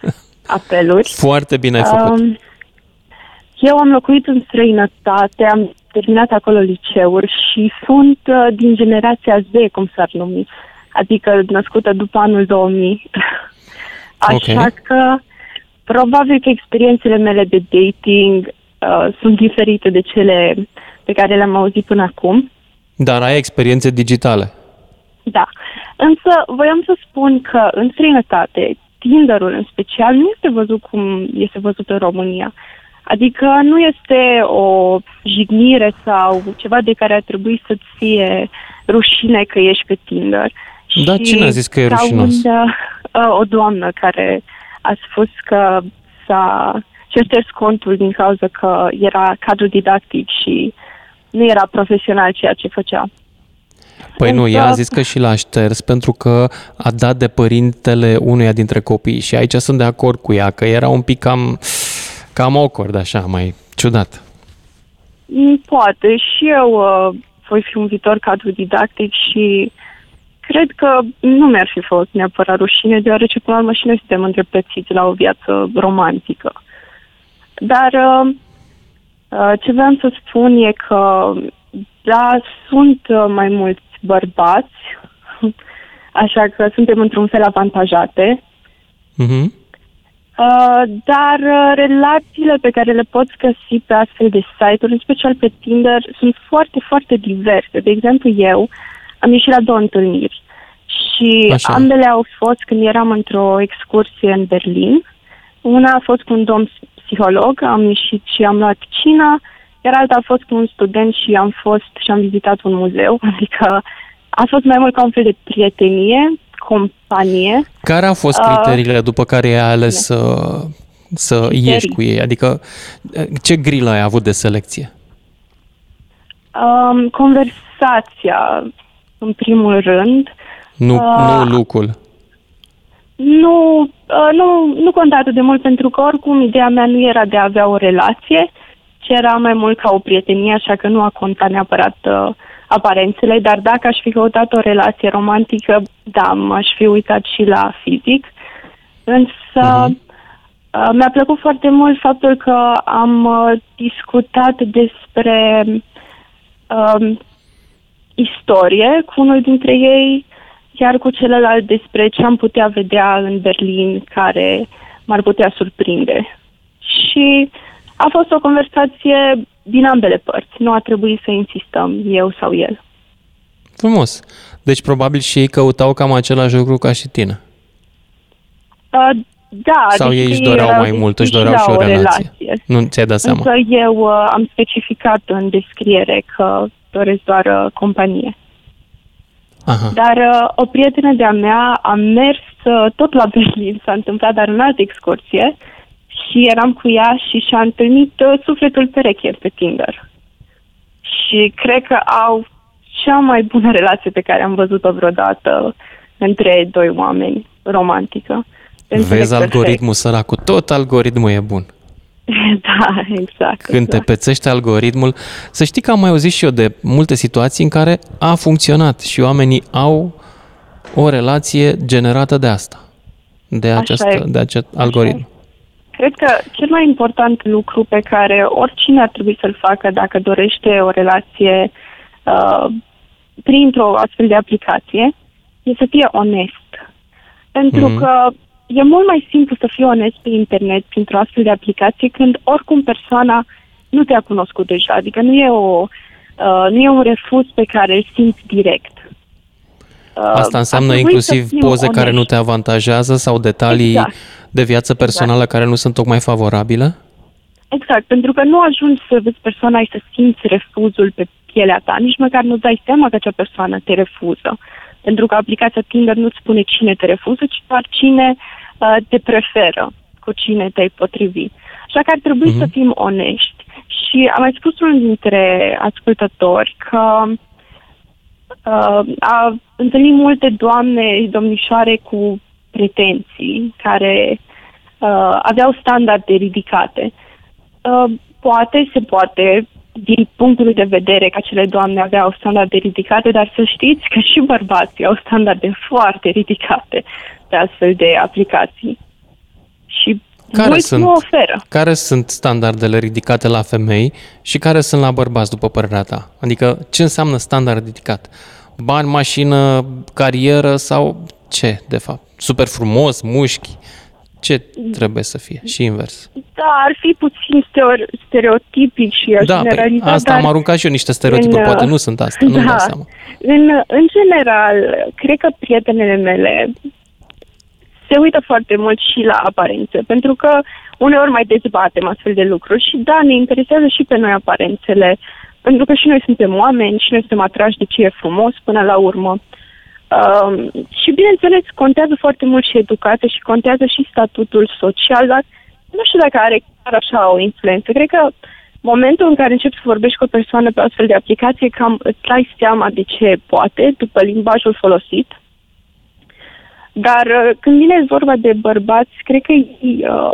apeluri. Foarte bine ai făcut. Um, eu am locuit în străinătate, am terminat acolo liceuri și sunt uh, din generația Z, cum s-ar numi, adică născută după anul 2000. [laughs] Așa Ok. că probabil că experiențele mele de dating uh, sunt diferite de cele pe care le-am auzit până acum. Dar ai experiențe digitale. Da. Însă voiam să spun că în străinătate, Tinderul în special nu este văzut cum este văzut în România. Adică nu este o jignire sau ceva de care ar trebui să-ți fie rușine că ești pe Tinder. Da, Și cine a zis că e ca rușinos? Un, uh, o doamnă care a spus că s-a și-a șters contul din cauza că era cadru didactic și nu era profesional ceea ce făcea. Păi nu, Însă- ea a zis că și l-a șters pentru că a dat de părintele unuia dintre copii și aici sunt de acord cu ea, că era un pic cam, cam awkward, așa, mai ciudat. Mm, Poate și eu uh, voi fi un viitor cadru didactic și cred că nu mi-ar fi fost neapărat rușine, deoarece până la urmă și noi suntem îndreptățiți la o viață romantică. Dar uh, uh, ce vreau să spun e că da, sunt uh, mai mulți bărbați, așa că suntem într-un fel avantajate, Mhm. Uh, dar uh, relațiile pe care le poți găsi pe astfel de site-uri, în special pe Tinder, sunt foarte, foarte diverse. De exemplu, eu am ieșit la două întâlniri și Așa. ambele au fost când eram într-o excursie în Berlin. Una a fost cu un domn psiholog, am ieșit și am luat cina, iar alta a fost cu un student și am fost și am vizitat un muzeu, [laughs] adică a fost mai mult ca un fel de prietenie, companie. Care au fost Uh, criteriile după care ai ales să, să ieși cu ei? Adică ce grilă ai avut de selecție? Um, conversația, în primul rând. Nu, Uh, nu lucrul. Nu, uh, nu, nu conta atât de mult pentru că oricum ideea mea nu era de a avea o relație, ci era mai mult ca o prietenie, așa că nu a contat neapărat uh, aparențele, dar dacă aș fi căutat o relație romantică, da, m-aș fi uitat și la fizic. Însă uh, mi-a plăcut foarte mult faptul că am uh, discutat despre um, istorie cu unul dintre ei, iar cu celălalt despre ce am putea vedea în Berlin care m-ar putea surprinde. Și a fost o conversație din ambele părți. Nu a trebuit să insistăm eu sau el. Frumos. Deci probabil și ei căutau cam același lucru ca și tine. Uh, da, Sau adică ei își ei doreau erau mai mult, își dispuși doreau la și o relație. relație. Nu ți-ai dat seama. Însă eu uh, am specificat în descriere că doresc doar uh, companie. Aha. Dar uh, o prietenă de-a mea a mers uh, tot la Berlin, s-a întâmplat, dar în altă excursie și eram cu ea și și-a întâlnit uh, sufletul pereche pe Tinder. Și cred că au cea mai bună [laughs] relație pe care am văzut-o vreodată între doi oameni, romantică. Se înțeleg Vezi perfect. algoritmul săracul, tot algoritmul e bun. [laughs] da, exact. Când te exact. pețește algoritmul, să știi că am mai auzit și eu de multe situații în care a funcționat și oamenii au o relație generată de asta, de, Așa această, e. de acest algoritm. Cred că cel mai important lucru pe care oricine ar trebui să-l facă dacă dorește o relație uh, printr-o astfel de aplicație e să fie onest. Pentru Mhm. că e mult mai simplu să fii onest pe internet printr-o astfel de aplicație când oricum persoana nu te-a cunoscut deja. Adică nu e, o, uh, nu e un refuz pe care îl simți direct. Uh, Asta înseamnă ar trebui inclusiv să fim poze care nu onești. te avantajează sau detalii Exact. De viață personală care nu sunt tocmai favorabile? Exact, pentru că nu ajungi să vezi persoana și să simți refuzul pe pielea ta, nici măcar nu dai seama că acea persoană te refuză. Pentru că aplicația Tinder nu-ți spune cine te refuză, ci doar cine uh, te preferă, cu cine te-ai potrivi. Așa că ar trebui Mhm. să fim onești. Și am mai spus unul dintre ascultători că uh, a întâlnit multe doamne, domnișoare cu pretenții, care uh, aveau standarde ridicate. Uh, poate, se poate, din punctul de vedere că acele doamne aveau standarde ridicate, dar să știți că și bărbații au standarde foarte ridicate pe astfel de aplicații. Și Care mulți sunt, nu oferă. care sunt standardele ridicate la femei și care sunt la bărbați, după părerea ta? Adică ce înseamnă standard ridicat? Bani, mașină, carieră sau ce, de fapt? Super frumos, mușchi? Ce trebuie să fie? Și invers. Da, ar fi puțin stereo- stereotipic și aș Da, păi, generaliza, asta dar am aruncat și eu niște stereotipuri, în, poate uh, nu sunt asta, nu-mi [laughs] da, dau seama. În, în general, cred că prietenele mele se uită foarte mult și la aparențe, pentru că uneori mai dezbatem astfel de lucruri și da, ne interesează și pe noi aparențele, pentru că și noi suntem oameni și noi suntem atrași de ce e frumos până la urmă. Um, și bineînțeles, contează foarte mult și educația și contează și statutul social, dar nu știu dacă are chiar așa o influență. Cred că momentul în care începi să vorbești cu o persoană pe astfel de aplicație, cam îți dai seama de ce poate, după limbajul folosit. Dar uh, când vine vorba de bărbați, cred că ei, uh,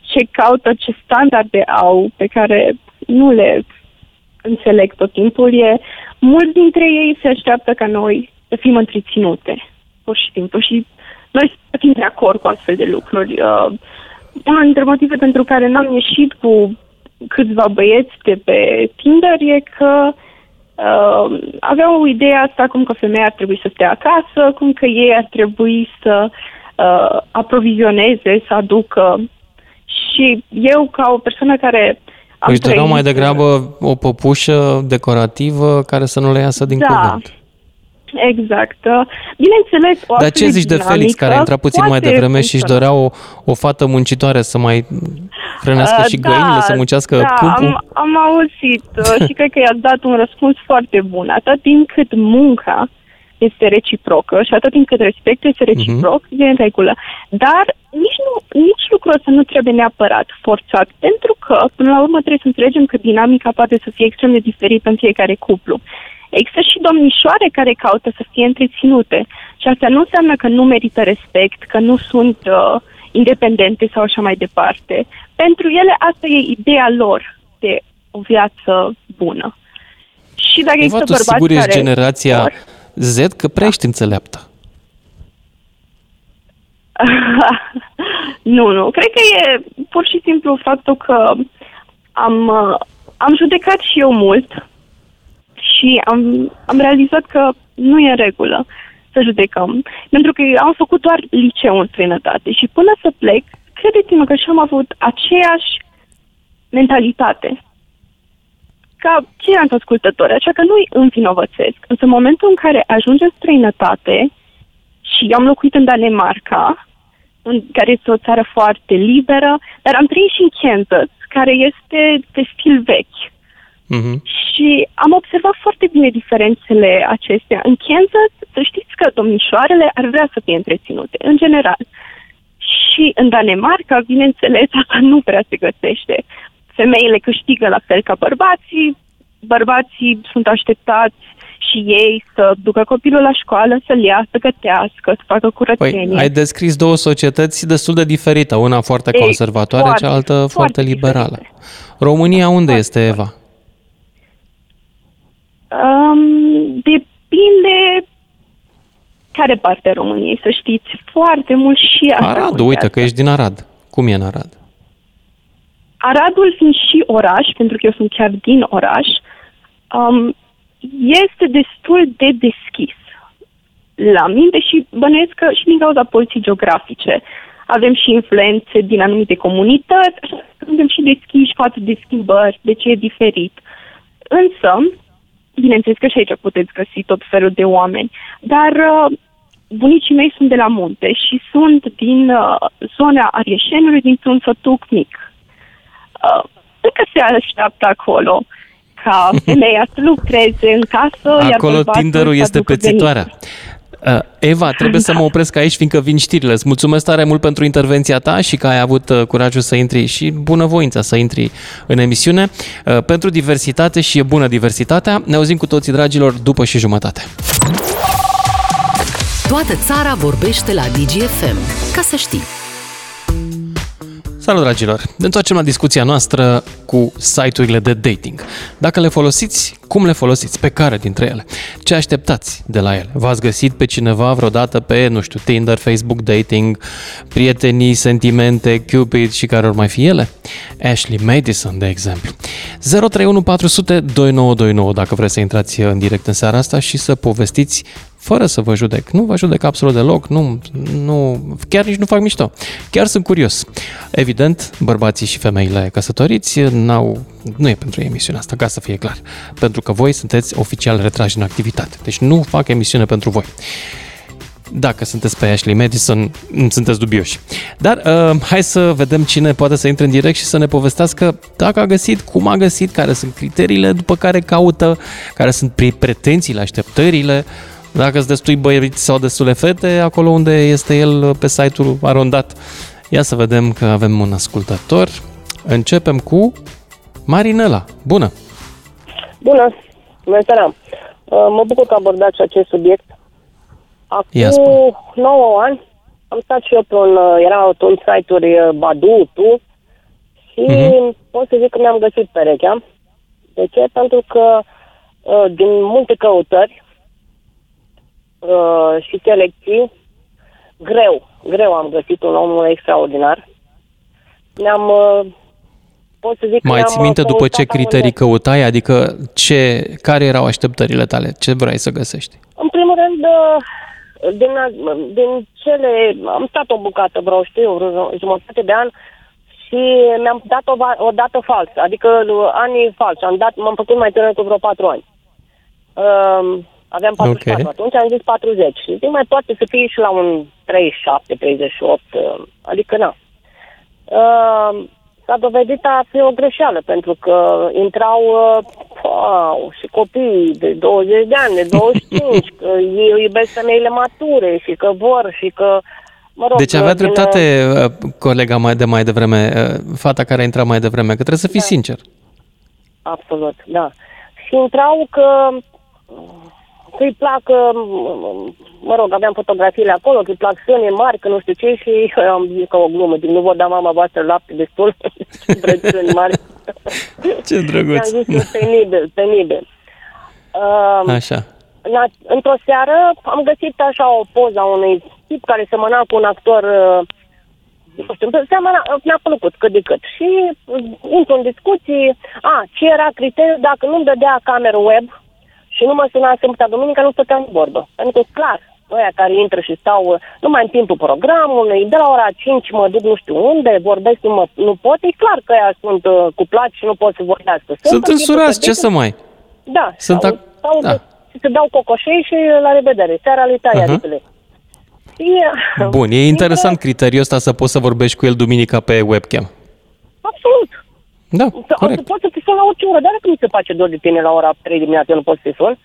ce caută, ce standarde au, pe care nu le înțeleg tot timpul, e mulți dintre ei se așteaptă ca noi să fim întreținute, pur și simplu. Și noi să fim de acord cu astfel de lucruri. Uh, unul dintre motive pentru care n-am ieșit cu câțiva băieți de pe Tinder e că uh, aveau ideea asta cum că femeia ar trebui să stea acasă, cum că ei ar trebui să uh, aprovizioneze, să aducă. Și eu, ca o persoană care am Își doreau mai degrabă o păpușă decorativă care să nu le iasă din da, cuvânt. Exact. Bineînțeles, o Dar ce zici de Felix, care a intrat puțin mai devreme și își dorea o, o fată muncitoare să mai hrănească Uh, și da, găinile, să muncească da, câmpul? Am, am auzit uh, [laughs] și cred că i-a dat un răspuns foarte bun. Atât timp cât munca este reciprocă și atât timp cât respectul este reciproc, Mhm. e în regulă. Dar nici, nu, nici lucrul ăsta nu trebuie neapărat forțat, pentru că, până la urmă, trebuie să înțelegem că dinamica poate să fie extrem de diferită în fiecare cuplu. Există și domnișoare care caută să fie întreținute și asta nu înseamnă că nu merită respect, că nu sunt uh, independente sau așa mai departe. Pentru ele asta e ideea lor de o viață bună. Și dacă Eva, există tu bărbați sigur ești care generația vor- Z, că prea ești înțeleaptă. [laughs] nu, nu. Cred că e pur și simplu faptul că am, uh, am judecat și eu mult și am, am realizat că nu e în regulă să judecăm. Pentru că eu am făcut doar liceu în străinătate și până să plec, credeți-mă că și am avut aceeași mentalitate ca ceilalți ascultători, așa că nu-i învinovățesc. Însă în momentul în care ajunge în străinătate și eu am locuit în Danemarca, în, care este o țară foarte liberă, dar am trăit și în Kansas, care este de stil vechi. Mhm. Și am observat foarte bine diferențele acestea. În Kansas, să știți că domnișoarele ar vrea să fie întreținute, în general. Și în Danemarca, bineînțeles, asta nu prea se găsește. Femeile câștigă la fel ca bărbații, bărbații sunt așteptați și ei să ducă copilul la școală, să-l ia, să gătească, să facă curățenie. Păi, ai descris două societăți destul de diferite, una foarte Ei, conservatoare, foarte, cealaltă foarte, foarte liberală. România unde este, Eva? Um, depinde care parte a României, să știți. Foarte mult și asta Arad, contează. uite că ești din Arad. Cum e în Arad? Aradul fiind și oraș, pentru că eu sunt chiar din oraș, um, este destul de deschis la mine și bănuiesc că și din cauza poziției geografice. Avem și influențe din anumite comunități, așa că suntem și deschiși față de schimbări, de ce e diferit. Însă, bineînțeles că și aici puteți găsi tot felul de oameni, dar uh, bunicii mei sunt de la munte și sunt din uh, zona Arieșenului, dintr-un sătuc mic. Uh, încă se așteaptă acolo ca [laughs] femeia să lucreze în casă, iar Acolo bărbatul Tinderul să este aducă pețitoarea. Uh, Eva, trebuie să mă opresc aici, fiindcă vin știrile. Îți mulțumesc tare mult pentru intervenția ta și că ai avut uh, curajul să intri și bunăvoința să intri în emisiune. Uh, Pentru diversitate și e bună diversitatea. Ne auzim cu toții, dragilor, după și jumătate. Toată țara vorbește la DGFM. Ca să știi. Salut, dragilor! Ne întoarcem la discuția noastră cu site-urile de dating. Dacă le folosiți, cum le folosiți? Pe care dintre ele? Ce așteptați de la ele? V-ați găsit pe cineva vreodată pe, nu știu, Tinder, Facebook Dating, prietenii, sentimente, Cupid și care ori mai fi ele? Ashley Madison, de exemplu. 031 400 2929 dacă vreți să intrați în direct în seara asta și să povestiți fără să vă judec. Nu vă judec absolut deloc, nu, nu, chiar nici nu fac mișto. Chiar sunt curios. Evident, bărbații și femeile căsătoriți n-au, nu e pentru ei emisiunea asta, ca să fie clar. Pentru că voi sunteți oficial retrași în activitate. Deci nu fac emisiune pentru voi. Dacă sunteți pe Ashley Madison, sunteți dubioși. Dar uh, hai să vedem cine poate să intre în direct și să ne povestească dacă a găsit, cum a găsit, care sunt criteriile după care caută, care sunt pre- pretențiile, așteptările, dacă sunt destui băieți sau destule fete, acolo unde este el pe site-ul arondat. Ia să vedem că avem un ascultător. Începem cu Marinela, bună! Bună! Bună seara! Uh, Mă bucur că abordați acest subiect. Ia Acum spune. 9 ani am stat și eu pe un, uh, era atunci site-uri uh, Badu, Tu, și Mhm. pot să zic că mi-am găsit perechea. De ce? Pentru că uh, din multe căutări uh, și selecții, greu, greu am găsit un om extraordinar. Ne-am, uh, pot să zic că Mai ne-am ții minte după căutat ce criterii căutai? Adică ce, care erau așteptările tale? Ce vrei să găsești? În primul rând, uh, din, din cele... Am stat o bucată, vreo, știu, vreo jumătate de an și mi-am dat o, va- o dată falsă, adică uh, anii falsi. Am dat, m-am făcut mai tânăr cu vreo patru ani. Um, aveam 44 Ok. atunci, am zis 40. Și zic, mai poate să fie și la un 37, 38, uh, adică na. Uh, s-a dovedit a fi o greșeală, pentru că intrau uh, wow, și copii de 20 de ani, de 25, [laughs] că ei iubesc femeile mature și că vor și că, mă rog... Deci avea din, uh, dreptate uh, colega mai de mai devreme, uh, fata care a intrat mai devreme, că trebuie să fii sincer. Absolut, da. Și intrau că că-i plac, uh, mă rog, aveam fotografiile acolo, că-i plac sâne mari, că nu știu ce, și [laughs] eu am zis ca o glumă, din nu vă da mama voastră lapte destul, [laughs] vreți sâni mari. [laughs] Ce Și am drăguț. zis, e penibil, penibil. Uh, Așa. în- într-o seară am găsit așa o poză a unui tip care semăna cu un actor, uh, nu știu, seamăna, mi-a plăcut cât de cât. Și uh, intru în discuții, a, ce era criteriul dacă nu-mi dădea cameră web și nu mă suna sâmbătă duminică, nu stăteam de vorbă. Pentru că, clar, ăia care intră și stau uh, numai în timpul programului, de la ora 5 mă duc nu știu unde, vorbesc, nu, mă, nu pot, e clar că ăia sunt uh, cuplați și nu pot să vorbească. Sunt în însurați, timpul ce să mai? Da, Sunt stau, ac- stau da. de, se dau cocoșei și la revedere. Seara lui tai Aha. aripile. Și, Bun, e [laughs] interesant criteriul ăsta să poți să vorbești cu el duminica pe webcam. Absolut. Da, Să- corect. Poți să te sun la orice oră, dar dacă nu se face dor de tine la ora 3 dimineața, eu nu pot să te sun.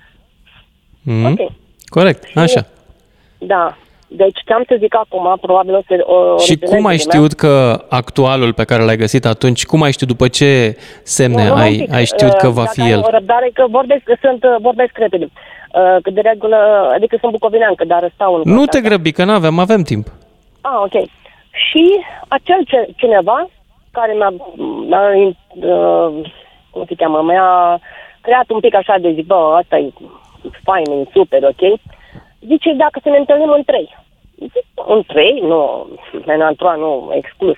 Mhm. Ok. Corect, așa. Da. Deci ce am să zic acum, probabil o să o Și cum ai știut că actualul pe care l-ai găsit atunci, cum ai știut după ce semne ai, ai știut că va fi el? O răbdare, că vorbesc, că sunt, uh, vorbesc repede. Uh, Că de regulă, adică sunt bucovineancă, dar stau în... Nu te grăbi, că n-avem, avem timp. Ah, ok. Și acel ce, cineva care mi-a, mi-a uh, cum se cheamă, mi-a creat un pic așa de zic, bă, asta e fain, e super, ok? Zice, dacă să ne întâlnim în trei. Zic, în trei? Nu, menantroa, nu, exclus.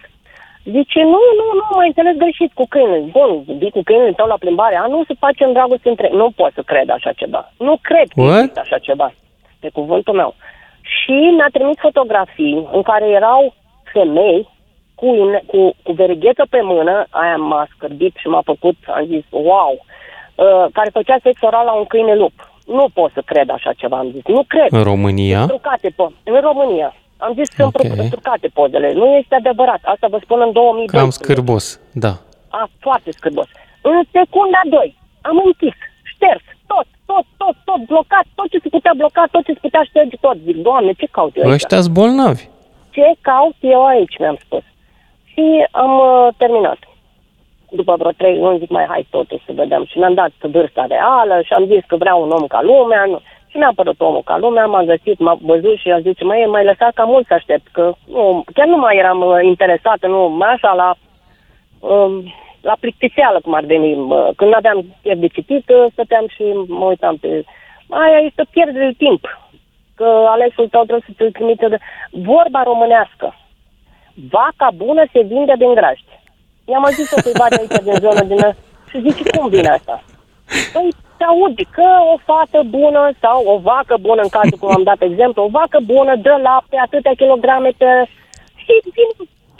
Zice, nu, nu, nu, mai înțeles greșit cu câine. Bun, vii cu câine, stau la plimbare. A, nu, se face în dragoste între... Nu pot să cred așa ceva. Nu cred că What? există așa ceva. Pe cuvântul meu. Și mi-a trimis fotografii în care erau femei cu, ine- cu, cu verighetă pe mână, aia m-a scârbit și m-a făcut, am zis, wow, uh, care făcea sex oral la un câine lup. Nu pot să cred așa ceva, am zis, nu cred. În România? Sunt trucate po- în România. Am zis, sunt Ok. okay. trucate pozele. Nu este adevărat. Asta vă spun în 2012. Cam scârbos, da. A, foarte scârbos. În secunda 2 am închis, șters, tot, tot, tot, tot, blocat, tot ce se putea bloca, tot ce se putea șterge, tot. Zic, Doamne, ce caut eu aici? Ăștia-s bolnavi. Ce caut eu aici, mi-am spus. Și am uh, terminat. După vreo trei luni zic, mai hai totuși să vedem. Și mi-am dat vârsta reală și am zis că vreau un om ca lumea. Nu. Și mi-a apărut omul ca lumea, m-a găsit, m-a văzut și a zis, mai mai lăsat ca mult să aștept, că nu, chiar nu mai eram uh, interesată, nu, mai așa la, um, la plictiseală, cum ar veni. Mă, Când aveam chef de citit, uh, stăteam și mă uitam pe... Aia este pierdere de timp, că alesul tău trebuie să ți-l trimite de... Vorba românească. Vaca bună se vinde din grajd. I-am mai zis-o cuiva de aici, din zonă, din... Și zice, cum vine asta? Păi, te audi că o fată bună sau o vacă bună, în cazul cum am dat exemplu, o vacă bună dă lapte atâtea kilograme pe... Și vin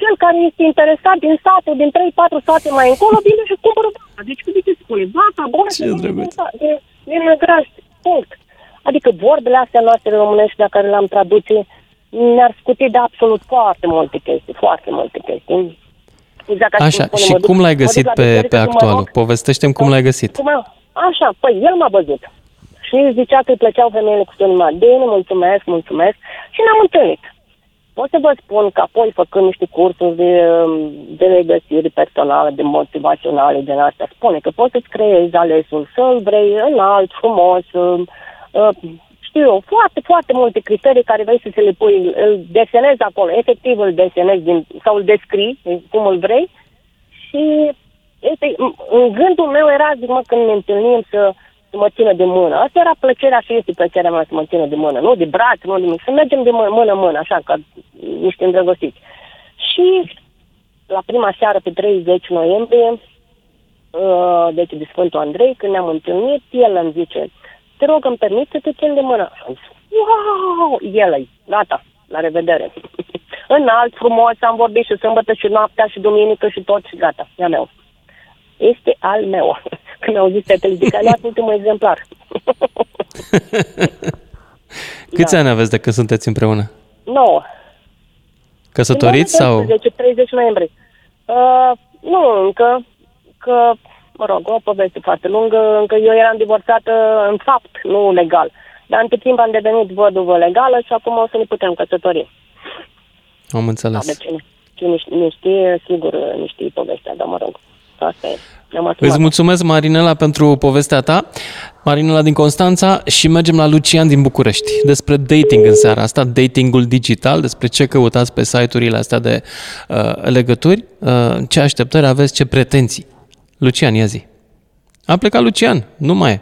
cel care este interesat din satul, din 3-4 sate mai încolo, vine și cumpără vaca. Deci, cum ce spune? Vaca bună Ce se vinde drăguț. din, sa- din, din grajd. Punct. Adică vorbele astea noastre românești, dacă le-am traduce, ne-ar scuti de absolut foarte multe chestii, foarte multe chestii. Exact ca Așa, cum spune, și mă duc- cum l-ai mă duc găsit la pe, biserică pe și mă actualul? rog Povestește-mi cum l-ai găsit. cum a- Așa, păi el m-a văzut. Și zicea că îi plăceau femeile cu sânii mari. Bine, mulțumesc, mulțumesc. Și ne-am întâlnit. pot să vă spun că apoi, făcând niște cursuri de, de regăsiri personale, de motivaționale, de astea, spune că poți să-ți creezi alesul, să-l vrei înalt, frumos, uh, uh, știu eu, foarte, foarte multe criterii care vrei să se le pui, îl desenezi acolo, efectiv îl desenezi din, sau îl descrii, cum îl vrei, și este, în gândul meu era, zic, mă, când ne întâlnim să, să mă țină de mână. Asta era plăcerea și este plăcerea mea să mă țină de mână. Nu de braț, nu de nimic. Să mergem de mână-mână, așa, ca niște îndrăgostiți. Și la prima seară, pe 30 noiembrie, uh, deci de Sfântul Andrei, când ne-am întâlnit, el îmi zice, te rog, îmi permit să te țin de mână. Și am zis, wow, el e, gata, la revedere. [laughs] Înalt, frumos, am vorbit și sâmbătă și noaptea și duminică și tot și gata, e meu. Este al meu. [laughs] Când mi-au zis pe televiziune, luat ultimul exemplar. [laughs] Câți da. ani aveți de când sunteți împreună? 9. Căsătoriți sau? 10, 30 noiembrie. Uh, nu, încă, că, mă rog, o poveste foarte lungă, încă eu eram divorțată în fapt, nu legal. Dar între timp am devenit văduvă legală și acum o să ne putem căsători. Am înțeles. Da, deci, cine nu știe, sigur nu știe povestea, dar mă rog, asta e. Îți mulțumesc, Marinela, pentru povestea ta. Marinela din Constanța și mergem la Lucian din București. Despre dating în seara asta, datingul digital, despre ce căutați pe site-urile astea de uh, legături, uh, ce așteptări aveți, ce pretenții. Lucian, ia zi. A plecat Lucian, nu mai e.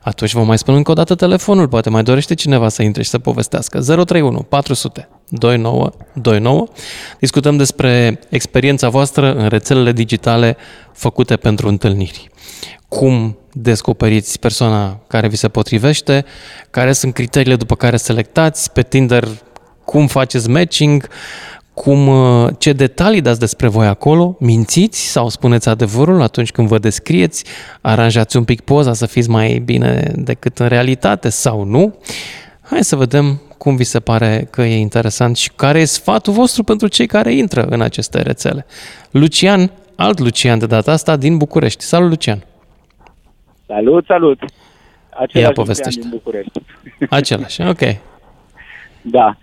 Atunci vă mai spun încă o dată telefonul, poate mai dorește cineva să intre și să povestească. 031 400 2929. Discutăm despre experiența voastră în rețelele digitale făcute pentru întâlniri. Cum descoperiți persoana care vi se potrivește, care sunt criteriile după care selectați pe Tinder, cum faceți matching, cum, uh, ce detalii dați despre voi acolo, mințiți sau spuneți adevărul atunci când vă descrieți, aranjați un pic poza să fiți mai bine decât în realitate sau nu. Hai să vedem cum vi se pare că e interesant și care e sfatul vostru pentru cei care intră în aceste rețele. Lucian, alt Lucian de data asta din București. Salut, Lucian! Salut, salut! Același Ia povestește. din București. Același, ok. Da.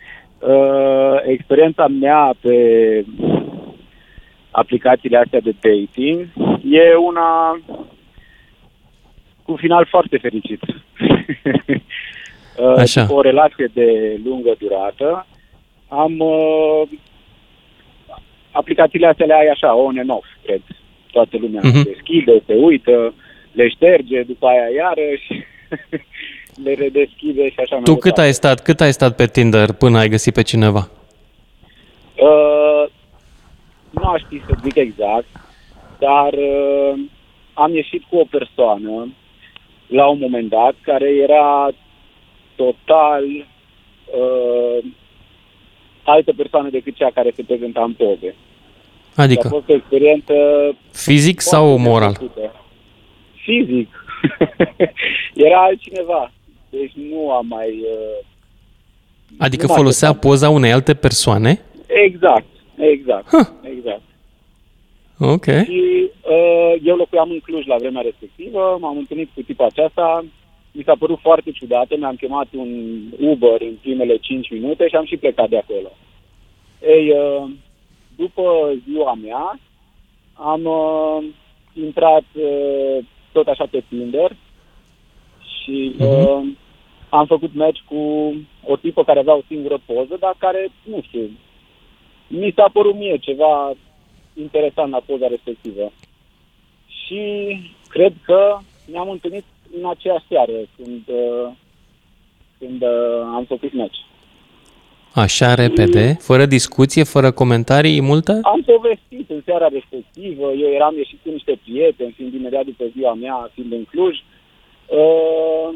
Uh, experiența mea pe aplicațiile astea de dating e una cu final foarte fericit. [laughs] Uh, Așa. După o relație de lungă durată, am uh, aplicațiile astea le ai așa, on and off, cred. Toată lumea uh-huh. deschide, se uită, le șterge, după aia iarăși [laughs] le redeschide și așa mai Tu cât ai, stat, cât ai stat pe Tinder până ai găsit pe cineva? Uh, nu aș ști să zic exact, dar uh, am ieșit cu o persoană la un moment dat care era total uh, altă persoană decât cea care se prezenta în poze. Adică? a fost o experiență... Fizic sau moral? Neplăcută. Fizic. [laughs] Era altcineva. Deci nu am mai... Uh, adică folosea mai poza unei alte persoane? Exact, exact, huh. exact. Ok. Și uh, eu locuiam în Cluj la vremea respectivă, m-am întâlnit cu tipa aceasta, mi s-a părut foarte ciudată, mi-am chemat un Uber în primele 5 minute și am și plecat de acolo. Ei, uh, după ziua mea, am uh, intrat uh, tot așa pe Tinder și uh-huh. Uh, am făcut match cu o tipă care avea o singură poză, dar care, nu știu, mi s-a părut mie ceva interesant la poza respectivă. Și cred că ne-am întâlnit în aceeași seară, când, uh, când uh, am făcut match. Așa repede, fără discuție, fără comentarii multe? Am povestit în seara respectivă, eu eram ieșit cu niște prieteni, fiind imediat după ziua mea, fiind în Cluj. Uh,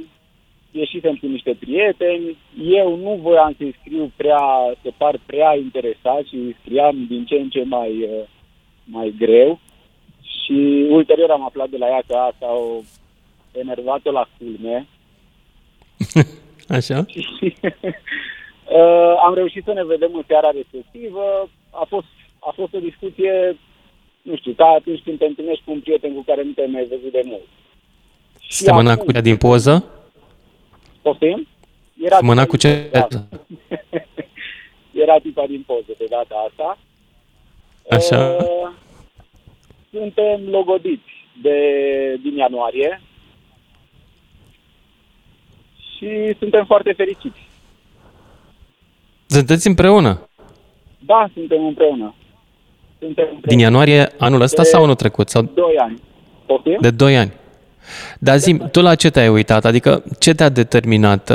ieșisem cu niște prieteni, eu nu voiam să-i scriu prea, să par prea interesat și scriam din ce în ce mai, uh, mai greu. Și ulterior am aflat de la ea că asta o enervat-o la culme. [laughs] Așa? Uh, [laughs] am reușit să ne vedem în seara respectivă. A fost, a fost o discuție, nu știu, ca atunci când te întâlnești cu un prieten cu care nu te-ai mai văzut de mult. Semăna cu cea din poză? Poftim? Era Semăna cu ce? [laughs] era tipa din poză de data asta. Așa. Uh, suntem logodiți de, din ianuarie și suntem foarte fericiți. Sunteți împreună? Da, suntem împreună. Suntem împreună. Din ianuarie anul ăsta De sau anul trecut? Sau Doi ani. Poftim? de 2 ani? Dar zi tu la ce te-ai uitat? Adică ce te-a determinat?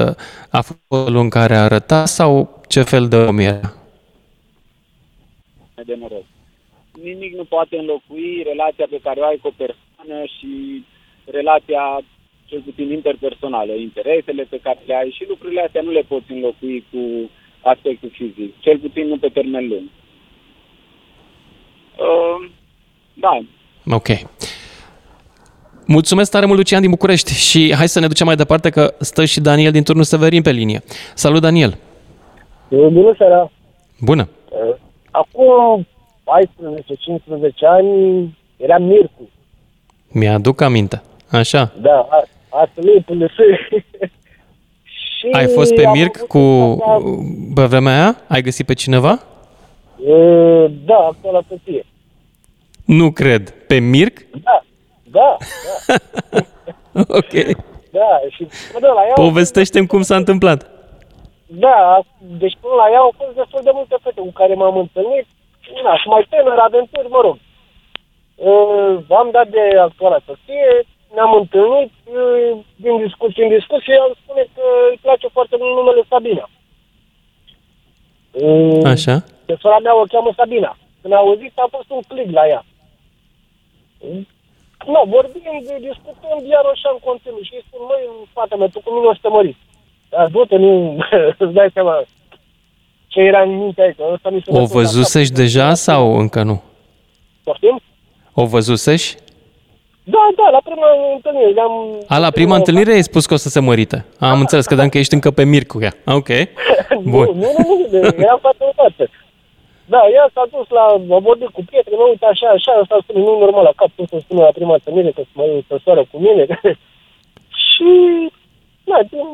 A fost felul în care arăta sau ce fel de om era? de noroc. Nimic nu poate înlocui relația pe care o ai cu o persoană și relația, cel puțin interpersonală, interesele pe care le ai și lucrurile astea nu le poți înlocui cu aspectul fizic, cel puțin nu pe termen lung. Uh, da, Ok. Mulțumesc tare mult, Lucian din București și hai să ne ducem mai departe că stă și Daniel din turnul Severin pe linie. Salut, Daniel! Bună seara! Bună! Acum 14-15 ani eram Mircu. Mi-aduc aminte. Așa. Da, a- asta nu e până să... [laughs] Și Ai fost pe am Mirc avut cu... un- Pe vremea aia? Ai găsit pe cineva? E, Da, acolo la soție. Nu cred. Pe Mirc? Da, da, da, [laughs] ok. da. Și până la ea... Povestește-mi cum s-a întâmplat. Da, deci până la ea au fost destul de multe fete cu care m-am întâlnit. Na, și mai tânăr, aventuri, mă rog. Uh, am dat de actuala soție, ne-am întâlnit, uh, din discuție în discuție, am spune că îi place foarte mult numele Sabina. Uh, Așa. Pe sora mea o cheamă Sabina. Când a auzit, a fost un click la ea. Nu, vorbim, discutăm, iar așa în continuu. Și îi spun, măi, fata mea, tu cu mine o să te măriți. Dar du-te, nu, [laughs] îți dai seama ce era în mintea ei, că ăsta mi se O văzusești deja sau încă nu? Poftim? O văzusești? Da, da, la prima întâlnire. Le-am, A, la prima întâlnire ai spus că o să se mărite. Am înțeles, credeam că ești încă pe Mirc cu ea. Ok. [laughs] Bun. Nu, nu, nu, nu, eram față în față. Da, ea s-a dus la, a vorbit cu pietre, mă uite așa, așa, ăsta spune, nu normal la cap, cum să spune la prima întâlnire, că să mă să soară cu mine. [laughs] și, da, din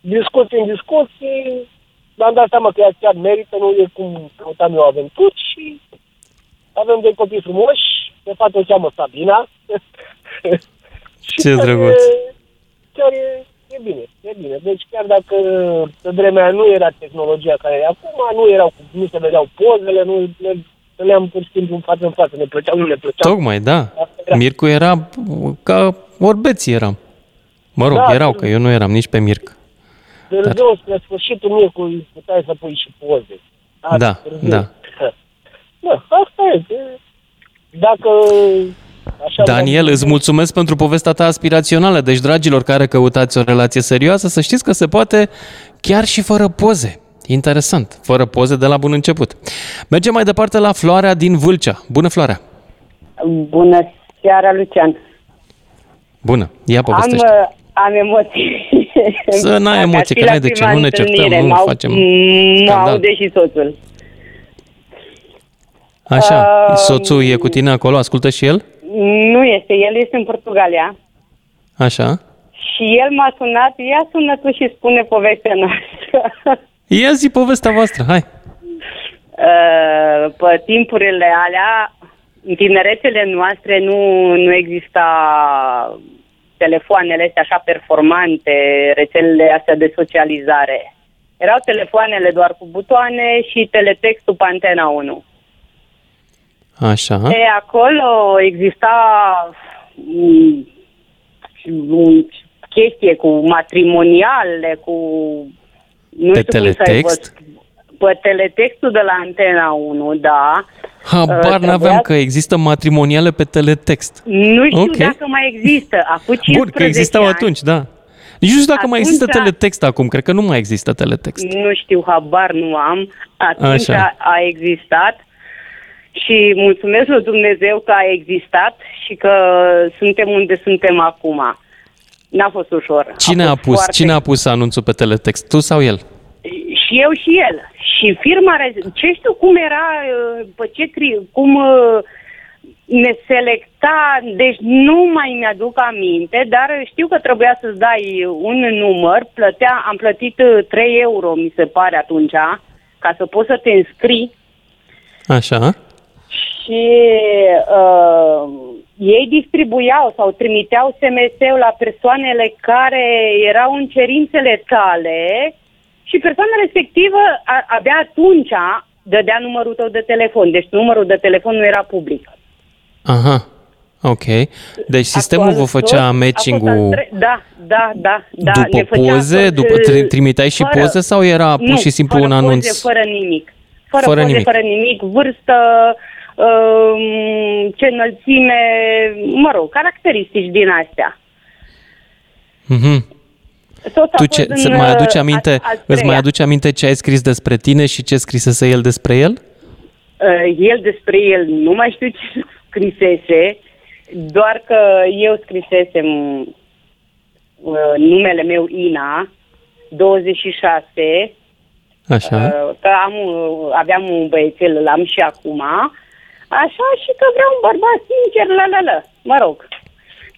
discuții în discuții, mi-am dat seama că ea chiar merită, nu e cum căutam eu aventuri și avem doi copii frumoși, de fapt o cheamă Sabina. [laughs] și Ce chiar drăguț. e- Chiar e, e bine, e bine. Deci chiar dacă pe vremea nu era tehnologia care e acum, nu erau, nu se vedeau pozele, nu le, le-am pur și simplu în față în față, ne plăceau, nu ne plăceau. Tocmai, da. Mircu era ca orbeții eram. Mă rog, Da, erau, că eu nu eram nici pe Mirc. Târziu, spre sfârșitul miercuri, puteai să pui și poze. Asta, Da, târziu. da. Da, asta e. că [laughs] Dacă așa Daniel, îți mulțumesc pentru povestea ta aspirațională. Deci, dragilor care căutați o relație serioasă, să știți că se poate chiar și fără poze. Interesant, fără poze de la bun început. Mergem mai departe la Floarea din Vâlcea. Bună, Floarea! Bună seara, Lucian. Bună, ia Am, povestește. uh, am emoții. [laughs] Să n-ai Ca emoții, și că la n-ai de ce, prima nu ne certăm, întâlnire, nu m-au- facem Mă scandal. aude și soțul. Așa, Uh, soțul e cu tine acolo, ascultă și el? Nu este, el este în Portugalia. Așa. Și el m-a sunat, ia sună tu și spune povestea noastră. [laughs] Ia zi povestea voastră, hai. Uh, pe timpurile alea, în tinerețele noastre nu, nu exista telefoanele astea așa performante, rețelele astea de socializare. Erau telefoanele doar cu butoane și teletextul pe antena 1. Așa. E, acolo exista mm, o chestie cu matrimoniale, cu... Nu Pe știu cum să-i teletext? văd. Pe teletextul de la Antena 1, da. Habar Uh, n-aveam trebuia- că există matrimoniale pe teletext. Nu știu Ok. dacă mai există. Acum 15 Bun, că existau ani, atunci, da. Nici nu știu dacă mai există Atunci- teletext acum, cred că nu mai există teletext. Nu știu, habar nu am. Atunci Așa. a, a existat și mulțumesc lui Dumnezeu că a existat și că suntem unde suntem acum. N-a fost ușor. Cine a, fost pus, foarte- cine a pus anunțul pe teletext? Tu sau el? Și eu și el. Și firma, re- ce știu cum era, uh, pe ce cri, cum uh, ne selecta, deci nu mai mi-aduc aminte, dar știu că trebuia să-ți dai un număr, plătea, am plătit uh, 3 euro, mi se pare atunci, ca să poți să te înscrii Așa. Și uh, ei distribuiau sau trimiteau SMS-ul la persoanele care erau în cerințele tale și persoana respectivă a, abia atunci dădea numărul tău de telefon. Deci numărul de telefon nu era public. Aha. Ok. Deci sistemul vă făcea Tot a matching-ul fost între- Da, da, da. da ne după făcea poze? tot, După, uh, tri- trimiteai și fără- poze sau era pur nu, și simplu fără un anunț? Poze, fără nimic. Fără, Fără poze, nimic. fără nimic, vârstă, um, ce înălțime, mă rog, caracteristici din astea. Mhm. Tot a Tu fost ce, în, să mai aduci uh, aminte, a- al îți mai treia. aduci aminte ce ai scris despre tine și ce scrisese el despre el? Uh, el despre el nu mai știu ce [laughs] scrisese, doar că eu scrisesem uh, numele meu Ina, 26, Așa. uh, că am, uh, aveam un băiețel, îl am și acum, așa și că vreau un bărbat sincer, la la la, mă rog.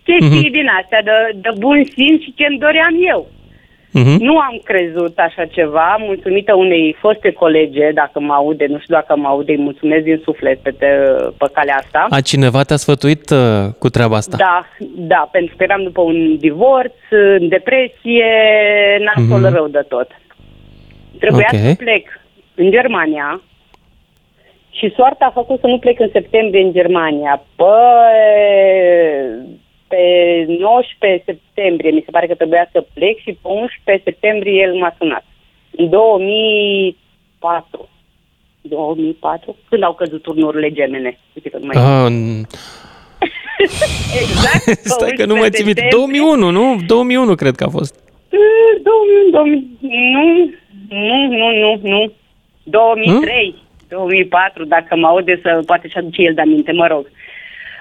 Chestii din astea de, de bun simț și ce-mi doream eu. Mhm. Nu am crezut așa ceva, mulțumită unei foste colege, dacă mă aude, nu știu dacă mă aude, îi mulțumesc din suflet pe, te, pe calea asta. A cineva te-a sfătuit uh, cu treaba asta? Da, da, pentru că eram după un divorț, în depresie, nasol Mhm. rău de tot. Trebuia Ok. să plec în Germania și soarta a făcut să nu plec în septembrie în Germania. Păi, pe 19 septembrie mi se pare că trebuia să plec și pe 11 septembrie el m-a sunat. În 2004. 2004? Când au căzut turnurile gemene? Uite că nu mai Ah, n- [laughs] Exact. [laughs] Stai că nu mai țin minte. 2001, nu? 2001 cred că a fost. 2000, 2000, nu, nu, nu, nu, nu. 2003, 2004, dacă mă aude să poate și aduce el de aminte, mă rog.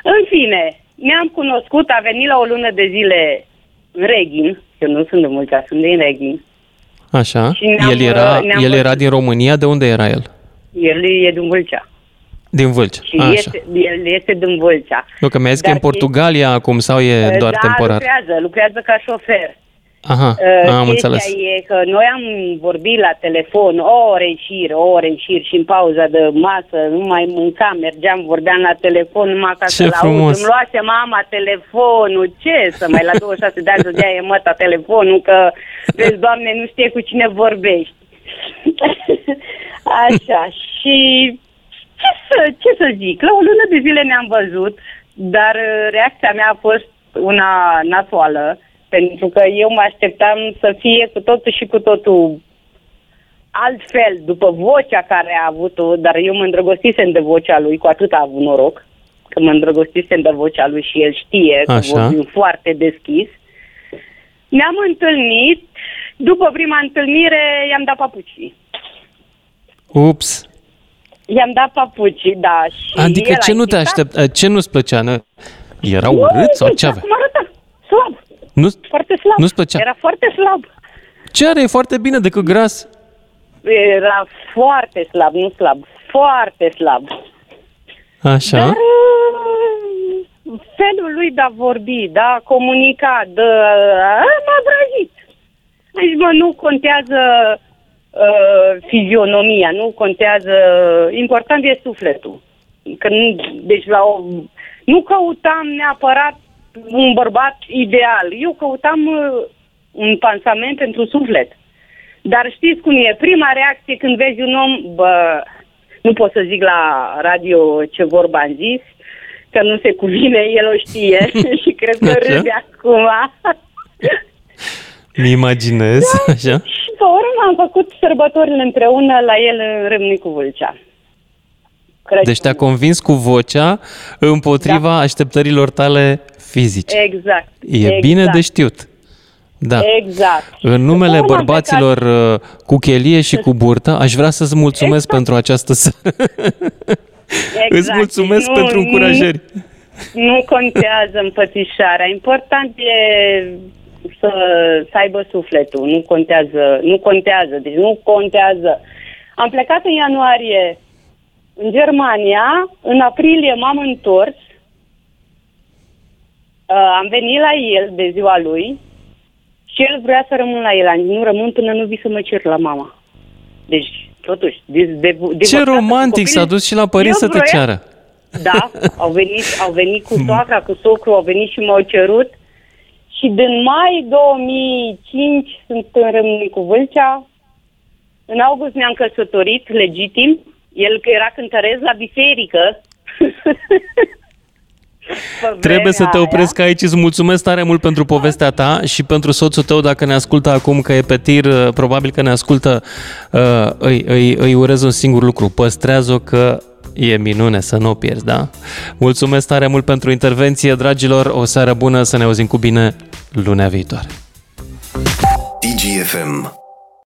În fine, ne-am cunoscut, a venit la o lună de zile în Reghin, eu nu sunt de Mulțea, sunt din Reghin. Așa. Și ne-am, El era, ne-am el era văzut. din România. De unde era el? El e din Vâlcea. Din Vâlcea. Și Așa. este, el este din Vâlcea. Nu, că mi-ai zis că e în Dar Portugalia acum sau e doar da, temporar? lucrează, lucrează ca șofer. Aha, Uh, am chestia înțeles. e că noi am vorbit la telefon o ore în șir, o ore în șir și în pauza de masă nu mai mâncam, mergeam, vorbeam la telefon numai ca Ce să-l aud. frumos. Îmi luase mama telefonul, ce să mai la [laughs] 26 de ani să dea e măta telefonul, că vezi, Doamne, nu știe cu cine vorbești. [laughs] Așa, și ce să, ce să zic, la o lună de zile ne-am văzut, dar uh, reacția mea a fost una nasoală, pentru că eu mă așteptam să fie cu totul și cu totul altfel, după vocea care a avut-o, dar eu mă îndrăgostisem de vocea lui, cu atât a avut noroc, că mă îndrăgostisem de vocea lui și el știe că Așa. vorbim foarte deschis. Ne-am întâlnit, după prima întâlnire i-am dat papucii. Ups. I-am dat papucii, da. Și Adică el ce a nu te insistat. aștept, ce nu-ți plăcea? Nă? Era urât sau ce avea? Cum arăta? Slab, Nu, foarte slab. nu-ți plăcea? Era foarte slab. Ce are? E foarte bine decât gras. Era foarte slab, nu slab, foarte slab. Așa. Dar uh, felul lui de a vorbi, de a comunica, de, uh, m-a vrăjit. Deci, mă, nu contează uh, fizionomia, nu contează, important e sufletul. Că nu, deci la o, nu căutam neapărat un bărbat ideal, eu căutam uh, un pansament pentru suflet. Dar știți cum e, prima reacție când vezi un om, bă, nu pot să zic la radio ce vorba am zis, că nu se cuvine, el o știe [laughs] [laughs] și cred că Așa. râde acum. [laughs] Mi imaginez, așa. Și pe urmă am făcut sărbătorile împreună la el în Râmnicu Vâlcea. Crăciun. Deci te-a convins cu vocea împotriva Da. așteptărilor tale fizice. Exact. E exact. bine de știut. Da. Exact. În numele Urmă am bărbaților uh, cu chelie și cu burtă, aș vrea să-ți mulțumesc pentru această seară. [laughs] Exact. Îți mulțumesc Nu- pentru încurajări. Nu, nu contează împățișarea. Important e să, să aibă sufletul. Nu contează, nu contează. Deci nu contează. Am plecat în ianuarie în Germania, în aprilie m-am întors Uh, am venit la el de ziua lui și el vrea să rămân la el. Am zis, nu rămân până nu vii să mă cer la mama. Deci, totuși, de, de, de Ce romantic s-a dus și la părinți să te vroiam- ceară. Da, au venit, au venit cu soacra, cu socru, au venit și m-au cerut. Și din mai 2005 sunt în Râmnicu Vâlcea. În august ne-am căsătorit legitim. El că era cântăresc la biserică. [laughs] Pe Trebuie să te vremea opresc aici. Îți mulțumesc tare mult pentru povestea ta și pentru soțul tău, dacă ne ascultă acum că e pe tir, uh, probabil că ne ascultă, uh, îi, îi, îi urez un singur lucru. Păstrează-o că e minune să nu o pierzi, da? Mulțumesc tare mult pentru intervenție, dragilor. O seară bună, să ne auzim cu bine lunea viitoare. DGFM